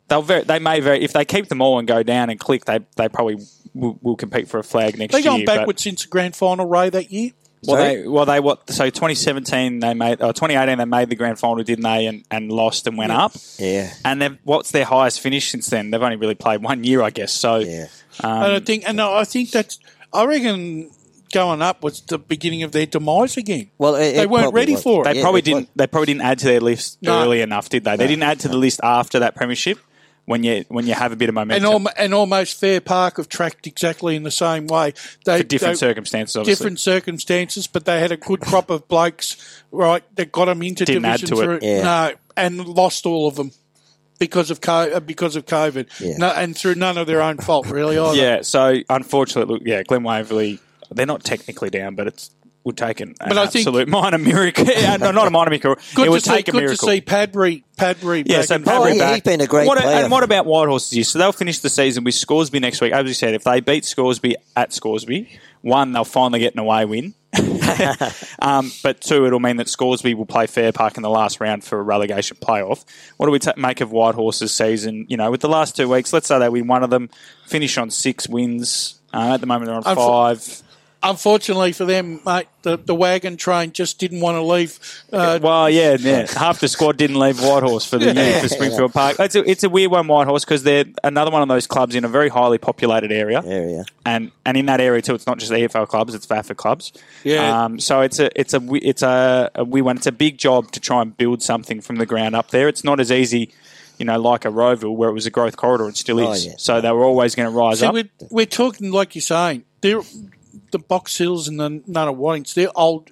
C: They'll very, they may very if they keep them all and go down and click, they they probably will, will compete for a flag next year.
D: They
C: year.
D: gone
C: but-
D: backwards since the grand final, Ray, that year.
C: well,
E: Sorry?
C: they well they what so 2017 they made or 2018 they made the grand final, didn't they? And, and lost and went up.
E: Yeah.
C: And they've, what's their highest finish since then? They've only really played one year, I guess. So
E: Yeah.
C: um,
D: and I think, and I think that's, I reckon going up was the beginning of their demise again.
E: Well, it-
D: they
E: it
D: weren't ready
E: was.
D: for it.
C: They
E: Yeah,
C: probably
E: it
C: didn't. They probably didn't add to their list
D: No.
C: early enough, did they? They didn't add to the list after that premiership. When you when you have a bit of
D: and,
C: momentum
D: al- and almost Fair Park have tracked exactly in the same way. They
C: for different
D: they-
C: circumstances, obviously.
D: different circumstances, but they had a good crop of blokes, right? That got them into
C: Didn't add
D: division
C: to it.
D: through,
E: Yeah.
D: no, and lost all of them because of co- uh, because of COVID,
E: Yeah.
D: no, and through none of their own fault, really. Either.
C: Yeah. So unfortunately, look, yeah, Glen Waverley, they're not technically down, but it's would take an, an
D: But I think-
C: absolute minor miracle. no, not a minor miracle.
D: Good
C: it
D: to
C: would
D: see.
C: take a
D: Good to see Padbury. Padbury.
C: Yeah, so Padbury
E: Oh,
C: back.
E: he's been a great
C: what,
E: player.
C: And what about White Horses here? So they'll finish the season with Scoresby next week. As we said, if they beat Scoresby at Scoresby, one, they'll finally get an away win. um, but two, it'll mean that Scoresby will play Fair Park in the last round for a relegation playoff. What do we ta make of White Horses' season? You know, with the last two weeks, let's say they win one of them, finish on six wins. Uh, at the moment, they're on
D: Unfo-
C: five.
D: Unfortunately for them, mate, the, the wagon train just didn't want to leave. Uh,
C: Well, yeah, yeah. Half the squad didn't leave Whitehorse for the year for Springfield Park. It's a, it's a weird one, Whitehorse, because they're another one of those clubs in a very highly populated area.
E: Area.
C: and and in that area too, it's not just EFL clubs; it's VAFA clubs.
D: Yeah.
C: Um, so it's a it's a it's a, a we one. It's a big job to try and build something from the ground up there. It's not as easy, you know, like a Rowville where it was a growth corridor and still
E: Oh,
C: is.
E: yeah.
C: So they were always going to rise
D: See,
C: up.
D: we're, we're talking like you're saying. They're, the Box Hills and the Nunawadings, they're old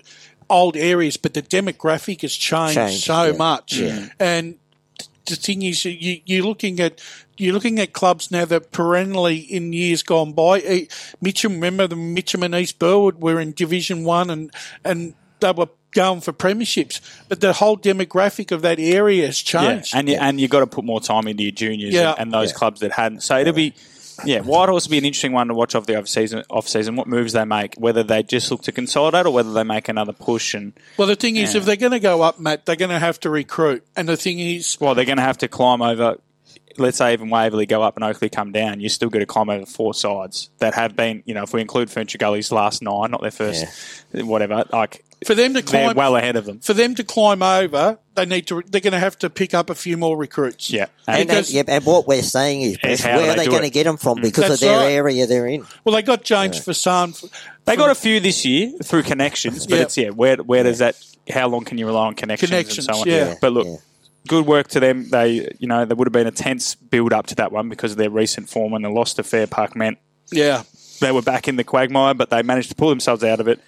D: old areas, but the demographic has changed,
E: Changed,
D: so
E: yeah.
D: much. And the thing is, you, you're looking at you're looking at clubs now that perennially in years gone by. eh, Mitcham, remember the Mitcham and East Burwood were in Division One, and and they were going for premierships. But the whole demographic of that area has
C: Yeah,
D: changed.
C: and you, and you've got to put more time into your juniors
D: Yeah.
C: and, and those clubs that hadn't. So it'll be. Yeah, Whitehorse will be an interesting one to watch off the off season. Off season, what moves they make, whether they just look to consolidate or whether they make another push. And
D: well, the thing is,
C: Yeah.
D: if they're going to go up, Matt, they're going to have to recruit. And the thing is,
C: well, they're going to have to climb over. Let's say even Waverley go up and Oakleigh come down. You still got to climb over four sides that have been, you know, if we include Ferntree Gully's last nine, not their first, whatever. Like
D: for them to
C: they're
D: climb,
C: well ahead of them.
D: for them to climb over, they need to. They're going to have to pick up a few more recruits.
C: Yeah,
E: And, and,
D: Because-
E: yeah, and what we're saying is, Brett,
C: how do
E: where are
C: they
E: they going
C: it?
E: to get them from mm. because
D: That's
E: of their
D: right.
E: area they're in?
D: Well, they got James Fasan.
C: they got a few this year through connections, but
D: Yeah.
C: it's yeah, where where does that? How long can you rely on connections,
D: Connections,
C: and so on?
D: yeah.
C: But look,
E: Yeah.
C: good work to them. They, you know, there would have been a tense build up to that one because of their recent form, and the loss to Fair Park meant
D: Yeah,
C: they were back in the quagmire, but they managed to pull themselves out of it.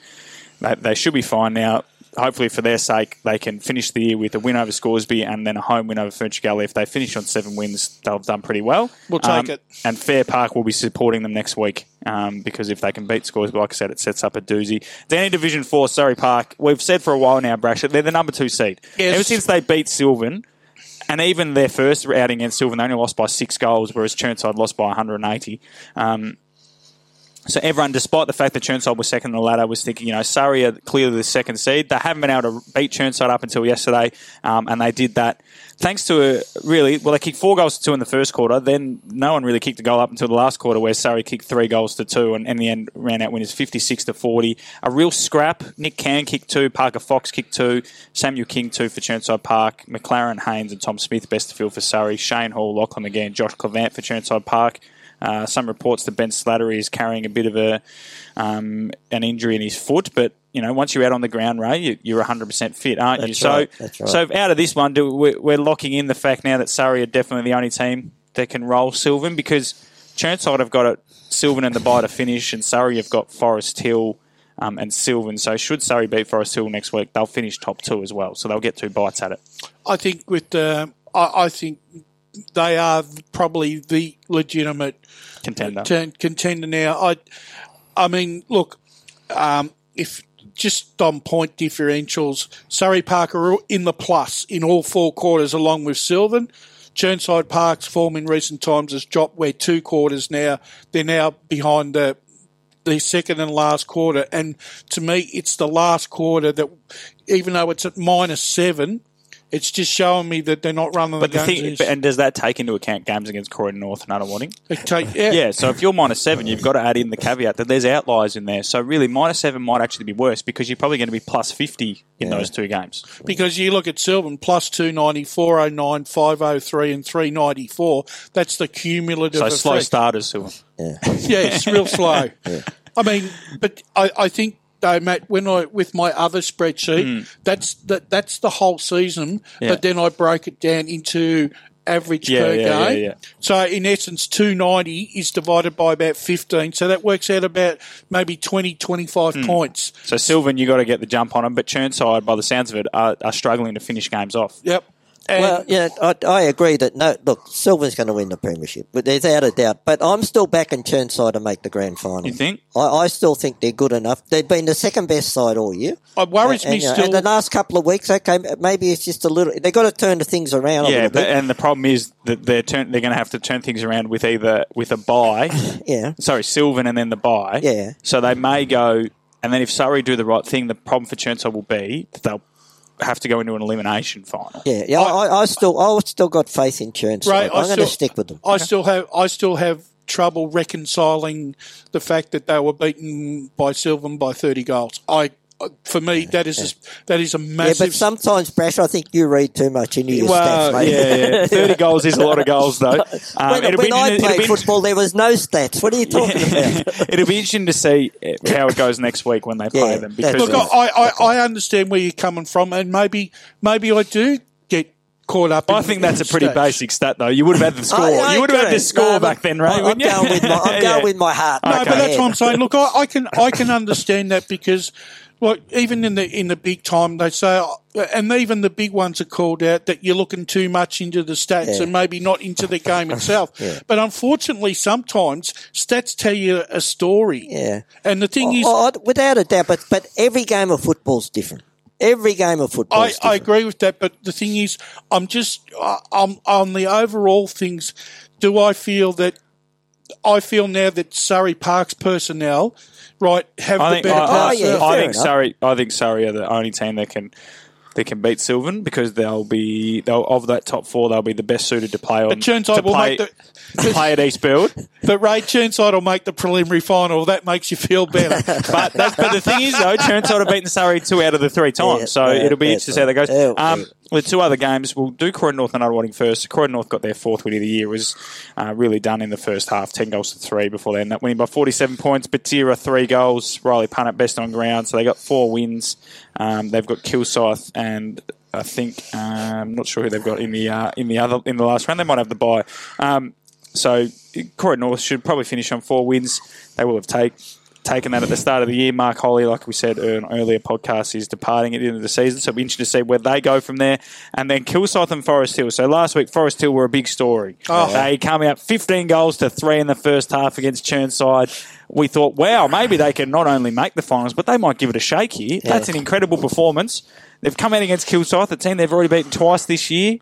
C: They, they should be fine now. Hopefully, for their sake, they can finish the year with a win over Scoresby and then a home win over Ferntree Gully. If they finish on seven wins, they'll have done pretty well.
D: We'll take
C: Um,
D: it.
C: And Fair Park will be supporting them next week um, because if they can beat Scoresby, like I said, it sets up a doozy. Danny Division 4, Surrey Park, we've said for a while now, Brash, that they're the number two seed.
D: Yes.
C: Ever since they beat Sylvan, and even their first outing against Sylvan, they only lost by six goals, whereas Chirnside lost by 180. Um, So everyone, despite the fact that Chirnside was second in the ladder, was thinking, you know, Surrey are clearly the second seed. They haven't been able to beat Chirnside up until yesterday, um, and they did that thanks to a really well. They kicked four goals to two in the first quarter. Then no one really kicked a goal up until the last quarter, where Surrey kicked three goals to two, and in the end ran out winners fifty six to forty. A real scrap. Nick Can kicked two, Parker Fox kicked two, Samuel King two for Chirnside Park, McLaren Haynes and Tom Smith best to field for Surrey, Shane Hall, Lachlan again, Josh Clevant for Chirnside Park. Uh, some reports that Ben Slattery is carrying a bit of a um, an injury in his foot, but you know once you're out on the ground, Ray, you, you're 100 percent fit, aren't
E: That's
C: you?
E: right,
C: So,
E: right.
C: so out of this one, do we're, we're locking in the fact now that Surrey are definitely the only team that can roll Sylvan because Chirnside have got it Sylvan and the bye to finish, and Surrey have got Forest Hill. Um, and Sylvan. So should Surrey beat Forest Hill next week, they'll finish top two as well. So they'll get two bites at it.
D: I think with uh, I, I think they are probably the legitimate
C: Contender.
D: ten- contender now. I, I mean, look, um, if just on point differentials, Surrey Park are in the plus in all four quarters, along with Sylvan. Chirnside Park's form in recent times has dropped. Where two quarters now, they're now behind the the second and last quarter. And to me, it's the last quarter that, even though it's at minus seven, it's just showing me that they're not running
C: But
D: the
C: the
D: games.
C: thing, but- and does that take into account games against Croydon North and Nunawading?
D: they take, yeah,
C: Yeah, so if you're minus seven, you've got to add in the caveat that there's outliers in there. So really, minus seven might actually be worse because you're probably going to be plus 50 in those two games.
D: because you look at Sylvan plus 290, 409, 503, and 394. That's the cumulative
C: So
D: effect.
C: slow starters, Sylvan.
D: Yeah, it's real slow. I mean, but I, I think though, Matt, when I with my other spreadsheet, that's that that's the whole season.
C: Yeah.
D: But then I broke it down into average
C: Yeah,
D: per
C: yeah,
D: game. So in essence, 290 is divided by about 15. So that works out about maybe 20, 25
C: Hmm.
D: points.
C: So Sylvan, you got to get the jump on them, but Chirnside, by the sounds of it, are, are struggling to finish games off.
D: Yep. And
E: Well, yeah, I, I agree that no. Look, Silver's going to win the premiership, but there's out of doubt. But I'm still backing Chirnside to make the grand final.
C: You think?
E: I, I still think they're good enough. They've been the second best side all year.
D: it worries
E: And,
D: me
E: know,
D: still.
E: and the last couple of weeks, okay, maybe it's just a little. They've got to turn the things around a
C: Yeah,
E: little
C: but,
E: bit.
C: and the problem is that they're turn, they're going to have to turn things around with either with a bye,
E: yeah,
C: sorry, Sylvan, and then the bye.
E: Yeah.
C: So they may go, and then if Surrey do the right thing, the problem for Chirnside will be that they'll have to go into an elimination final.
E: yeah, yeah. I, I, I still, I still got faith in Chirnside.
D: Right,
E: I'm going to stick with them.
D: I still have I still have trouble reconciling the fact that they were beaten by Sylvan by thirty goals. I for me that is a, that is a massive.
E: Yeah, but sometimes, Brash, I think you read too much into your
C: Well,
E: stats, mate.
C: yeah, yeah. 30 goals is a lot of goals, though. Um,
E: when when I
C: it'll
E: played
C: be-
E: football, there was no stats. What are you talking about?
C: It'll be interesting to see how it goes next week when they play
E: Yeah,
C: them. Because
D: Look, I, I, I understand where you're coming from, and maybe maybe I do get caught up.
C: I think that's a pretty bake stat, though. You would have had the score.
E: I- I
C: you would have had the score
E: No,
C: back then, right?
E: I'm
C: wouldn't
E: going with my, I'm
C: Yeah.
E: with my heart.
D: No,
E: not
D: but that's what I'm saying. Look, I, I can I can understand that because, well, even in the in the big time, they say, uh, and even the big ones are called out that you're looking too much into the stats
E: Yeah.
D: and maybe not into the game itself.
E: Yeah.
D: But unfortunately, sometimes stats tell you a story.
E: Yeah.
D: And the thing oh, is,
E: Oh, oh, without a doubt, but, but every game of football's different. Every game of football.
D: I, I agree with that, but the thing is, I'm just I'm on the overall things. Do I feel that I feel now that Surrey Park's personnel, right, have
C: I
D: the
C: think,
D: better
C: I,
E: Oh,
C: I,
E: yeah,
C: I think
E: enough.
C: Surrey. I think Surrey are the only team that can that can beat Sylvan because they'll be they'll, of that top four. They'll be the best suited to play on.
D: But Chirnside
C: to
D: will
C: play,
D: make
C: to play at Eastfield.
D: But Ray Chirnside will make the preliminary final. That makes you feel better.
C: But that's, but the thing is though, Chirnside have beaten Surrey two out of the three times,
E: Yeah,
C: so
E: yeah,
C: it'll be
E: that's
C: interesting to see how that goes.
E: Yeah,
C: Um,
E: yeah.
C: the two other games, we'll do Croydon North and Nunawading first. Croydon North got their fourth win of the year. It was uh, really done in the first half, ten goals to three before they ended up winning by forty-seven points. Batira three goals, Riley Punnett best on ground, so they got four wins. Um, they've got Kilsyth and. I think um, I'm not sure who they've got in the uh, in the other in the last round. They might have the bye. Um, so Croydon North should probably finish on four wins. They will have take, taken that at the start of the year. Mark Holly, like we said in earlier podcast, is departing at the end of the season. So it'll be interesting to see where they go from there. And then Kilsyth and Forest Hill. So last week, Forest Hill were a big story. Oh. They come out 15 goals to three in the first half against Chirnside. We thought, wow, maybe they can not only make the finals, but they might give it a shake here. That's an incredible performance. They've come out against Kilsyth, a team they've already beaten twice this year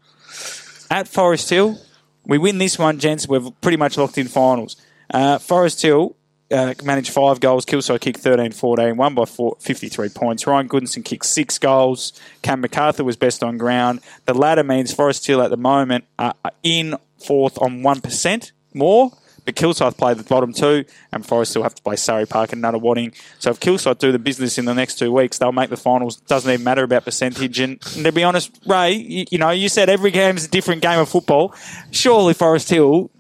C: at Forest Hill. We win this one, gents. We're pretty much locked in finals. Uh, Forest Hill, uh, managed five goals. Kilsyth kicked 13 14, won by four, 53 points. Ryan Goodinson kicked six goals. Cam MacArthur was best on ground. The latter means Forest Hill at the moment are in fourth on 1% more. But Kilsyth play the bottom two, and Forest still have to play Surrey Park and Nunawading. So if Kilsyth do the business in the next two weeks, they'll make the finals. Doesn't even matter about percentage. And, and to be honest, Ray, you, you know, you said every game is a different game of football. Surely Forest Hill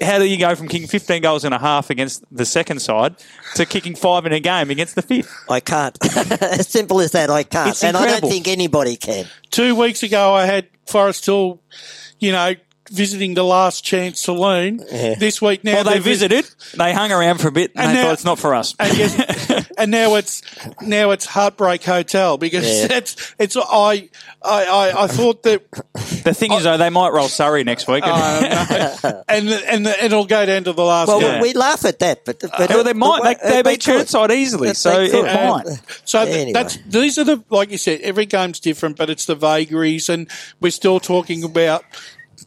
C: how do you go from kicking 15 goals and a half against the second side to kicking five in a game against the fifth?
E: I can't. as simple as that, I can't.
C: It's
E: and I don't think anybody can.
D: Two weeks ago, I had Forest Hill, you know, visiting the last chance saloon.
E: Yeah.
D: This week now
C: Well, they visited, they hung around for a bit, and,
D: And
C: they
D: now-
C: thought it's not for us.
D: and, yes, and now it's now it's Heartbreak Hotel because
E: Yeah.
D: that's it's I I, I, I thought that
C: The thing is, though, they might roll Surrey next week.
D: uh, and and it'll go down to the last.
E: Well,
D: game.
E: we laugh at that, but, but
C: well, they might. They, they beat
E: could.
C: Chirnside easily,
E: They
C: so
E: could.
C: it might.
D: So th-
E: Anyway.
D: that's these are the like you said, every game's different, but it's the vagaries, and we're still talking about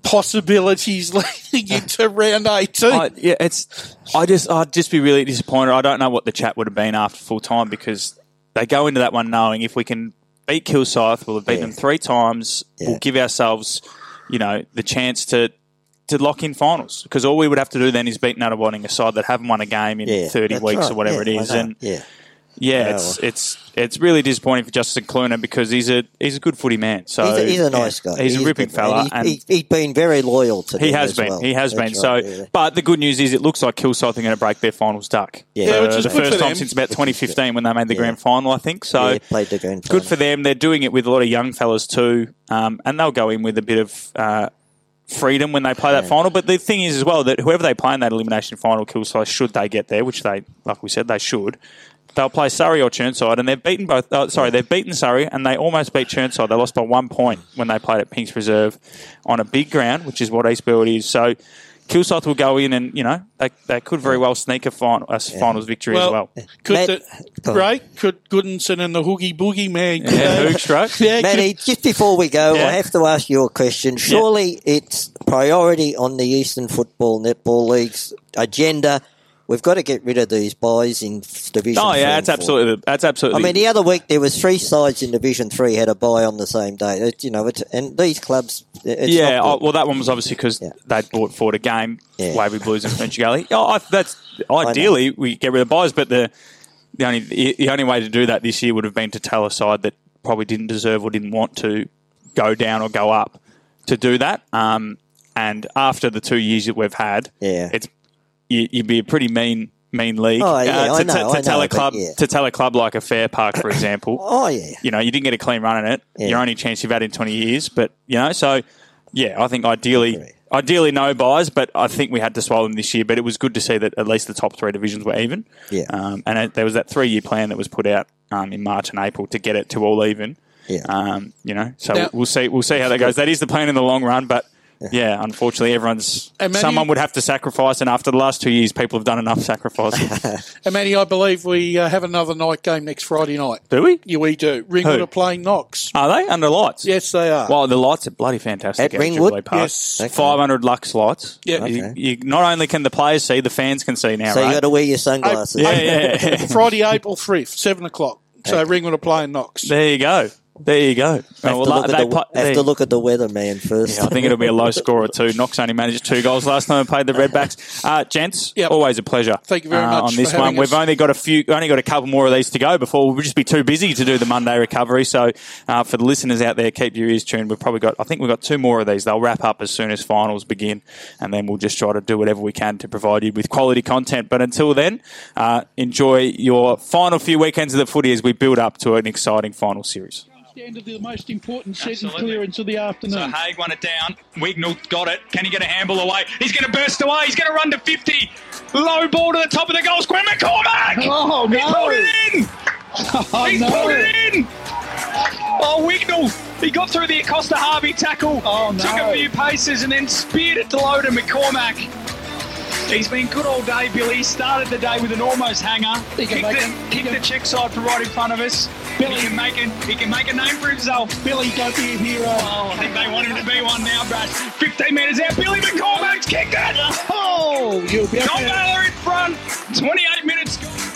D: possibilities leading into round eighteen.
C: I, yeah, it's. I just, I'd just be really disappointed. I don't know what the chat would have been after full time because they go into that one knowing if we can beat Kilsyth, we'll have beaten
E: Yeah.
C: them three times.
E: Yeah.
C: We'll give ourselves, you know, the chance to to lock in finals because all we would have to do then is beat Nunawading, a side that haven't won a game in
E: yeah,
C: thirty weeks
E: right.
C: or whatever
E: Yeah,
C: it
E: I
C: is,
E: know.
C: and
E: yeah,
C: yeah,
E: Yeah,
C: it's it's it's really disappointing for Justin Cluner because he's a he's a good footy man. So
E: he's, a, he's a nice guy.
C: He's, a ripping fella,
E: And
C: and
E: he, he, he's been very loyal to.
C: he has
E: as
C: been.
E: well.
C: He has
E: That's
C: been. So,
E: yeah.
C: but the good news is, it looks like Kilsyth are going to break their finals duck.
E: Yeah.
C: For
E: Yeah,
D: which is
C: the
D: good
C: first
D: for
C: time since about 2015 when they made the
E: Yeah.
C: grand final, I think. So,
E: yeah, played the grand
C: good for them. They're doing it with a lot of young fellas too, um, and they'll go in with a bit of. Uh, Freedom when they play that final, but the thing is as well that whoever they play in that elimination final, Kilsyth, should they get there, which they, like we said, they should. They'll play Surrey or Chirnside, and they've beaten both. Oh, sorry, they've beaten Surrey, and they almost beat Chirnside. They lost by one point when they played at Pinks Reserve on a big ground, which is what Eastfield is. So, Kilsyth will go in, and you know they, they could very well sneak a, final, a finals victory as well.
D: Could
E: Matt-
D: the,
E: Go
D: right? Could Goodinson and the Hoogie Boogie man? could
C: Yeah,
D: they-
C: Hook stroke.
D: Yeah, could-
E: just before we go,
C: Yeah.
E: I have to ask you a question. Surely it's priority on the Eastern Football Netball League's agenda. We've got to get rid of these byes in Division.
C: Oh yeah, that's absolutely that's absolutely.
E: I mean, the other week there was three sides in Division Three had a bye on the same day. It, you know, and these clubs, it's
C: yeah, oh, well, that one was obviously because
E: Yeah.
C: they'd bought forward a game,
E: Yeah.
C: Waverley Blues and Ferntree Gully. Oh, I, that's ideally we get rid of byes, but the the only the only way to do that this year would have been to tell a side that probably didn't deserve or didn't want to go down or go up to do that. Um, and after the two years that we've had,
E: Yeah.
C: it's you, you'd be a pretty mean mean league.
E: Oh, yeah,
C: uh, to,
E: know,
C: to, to
E: I
C: tell a club
E: yeah.
C: to tell a club like a Fairpark, for example.
E: Oh yeah,
C: you know, you didn't get a clean run in it.
E: Yeah.
C: Your only chance you've had in 20 years. But, you know, so, yeah, I think ideally,
E: Agree.
C: ideally no byes, but I think we had to swallow them this year. But it was good to see that at least the top three divisions were even.
E: Yeah.
C: Um, and it, there was that three year plan that was put out um, in March and April to get it to all even.
E: yeah.
C: Um, you know, so
D: Now-
C: we'll see. We'll see how that goes. That is the plan in the long run, but yeah, unfortunately, everyone's
D: And Matty-
C: someone would have to sacrifice, and after the last two years, people have done enough sacrifices.
D: And Manny, I believe we uh, have another night game next Friday night.
C: do we?
D: Yeah, we do. Ringwood
C: Who?
D: are playing Knox.
C: Are they under lights?
D: Yes, they are.
C: Well, the lights are bloody fantastic
E: At Ringwood?
C: Jubilee Park.
D: Yes.
E: Okay.
C: 500 lux lights.
D: Yeah.
E: Okay.
C: you, not only can the players see, the fans can see now,
E: so you
C: right?
E: got to wear your sunglasses.
C: yeah, yeah, yeah.
D: Friday, April 5th, 7 o'clock. So Ringwood are playing Knox.
C: there you go. There you go.
E: Have,
C: Oh,
E: to look,
C: they
E: at the,
C: play-
E: have to look at the weather, man, first.
C: Yeah, I think it'll be a low score or two. Knox only managed two goals last time I played the Redbacks. Uh, gents,
D: Yep.
C: always a pleasure.
D: Thank you very
C: uh,
D: much
C: on this
D: having
C: one. We've
D: us.
C: only got a few, only got a couple more of these to go before we'll just be too busy to do the Monday recovery. So uh, for the listeners out there, keep your ears tuned. We've probably got, I think we've got two more of these. They'll wrap up as soon as finals begin, and then we'll just try to do whatever we can to provide you with quality content. But until then, uh, enjoy your final few weekends of the footy as we build up to an exciting final series.
H: Stand of the most important set and
A: Absolutely.
H: clearance of the afternoon. So.
A: Haig won it down. Wignall got it. Can he get a handball away? He's going to burst away. He's going to run to 50. Low ball to the top of the goals. Gwen McCormack!
H: Oh, no.
A: pulled it in!
H: Oh,
A: He's
H: no.
A: pulled it in! Oh, Wignall! He got through the Acosta Harvey tackle.
H: Oh, no.
A: Took a few paces and then speared it to low to McCormack. He's been good all day, Billy. Started the day with an almost hanger.
H: He can
A: Kicked,
H: make
A: the, kicked the check side for right in front of us.
B: Billy can make it. He can make a name for himself.
H: Billy, don't be a hero.
B: Oh, I think they want him to be one now, Brad. 15 metres out. Billy McCormack's kicked it.
H: Oh, you'll be
B: John. Baylor in front. 28 minutes.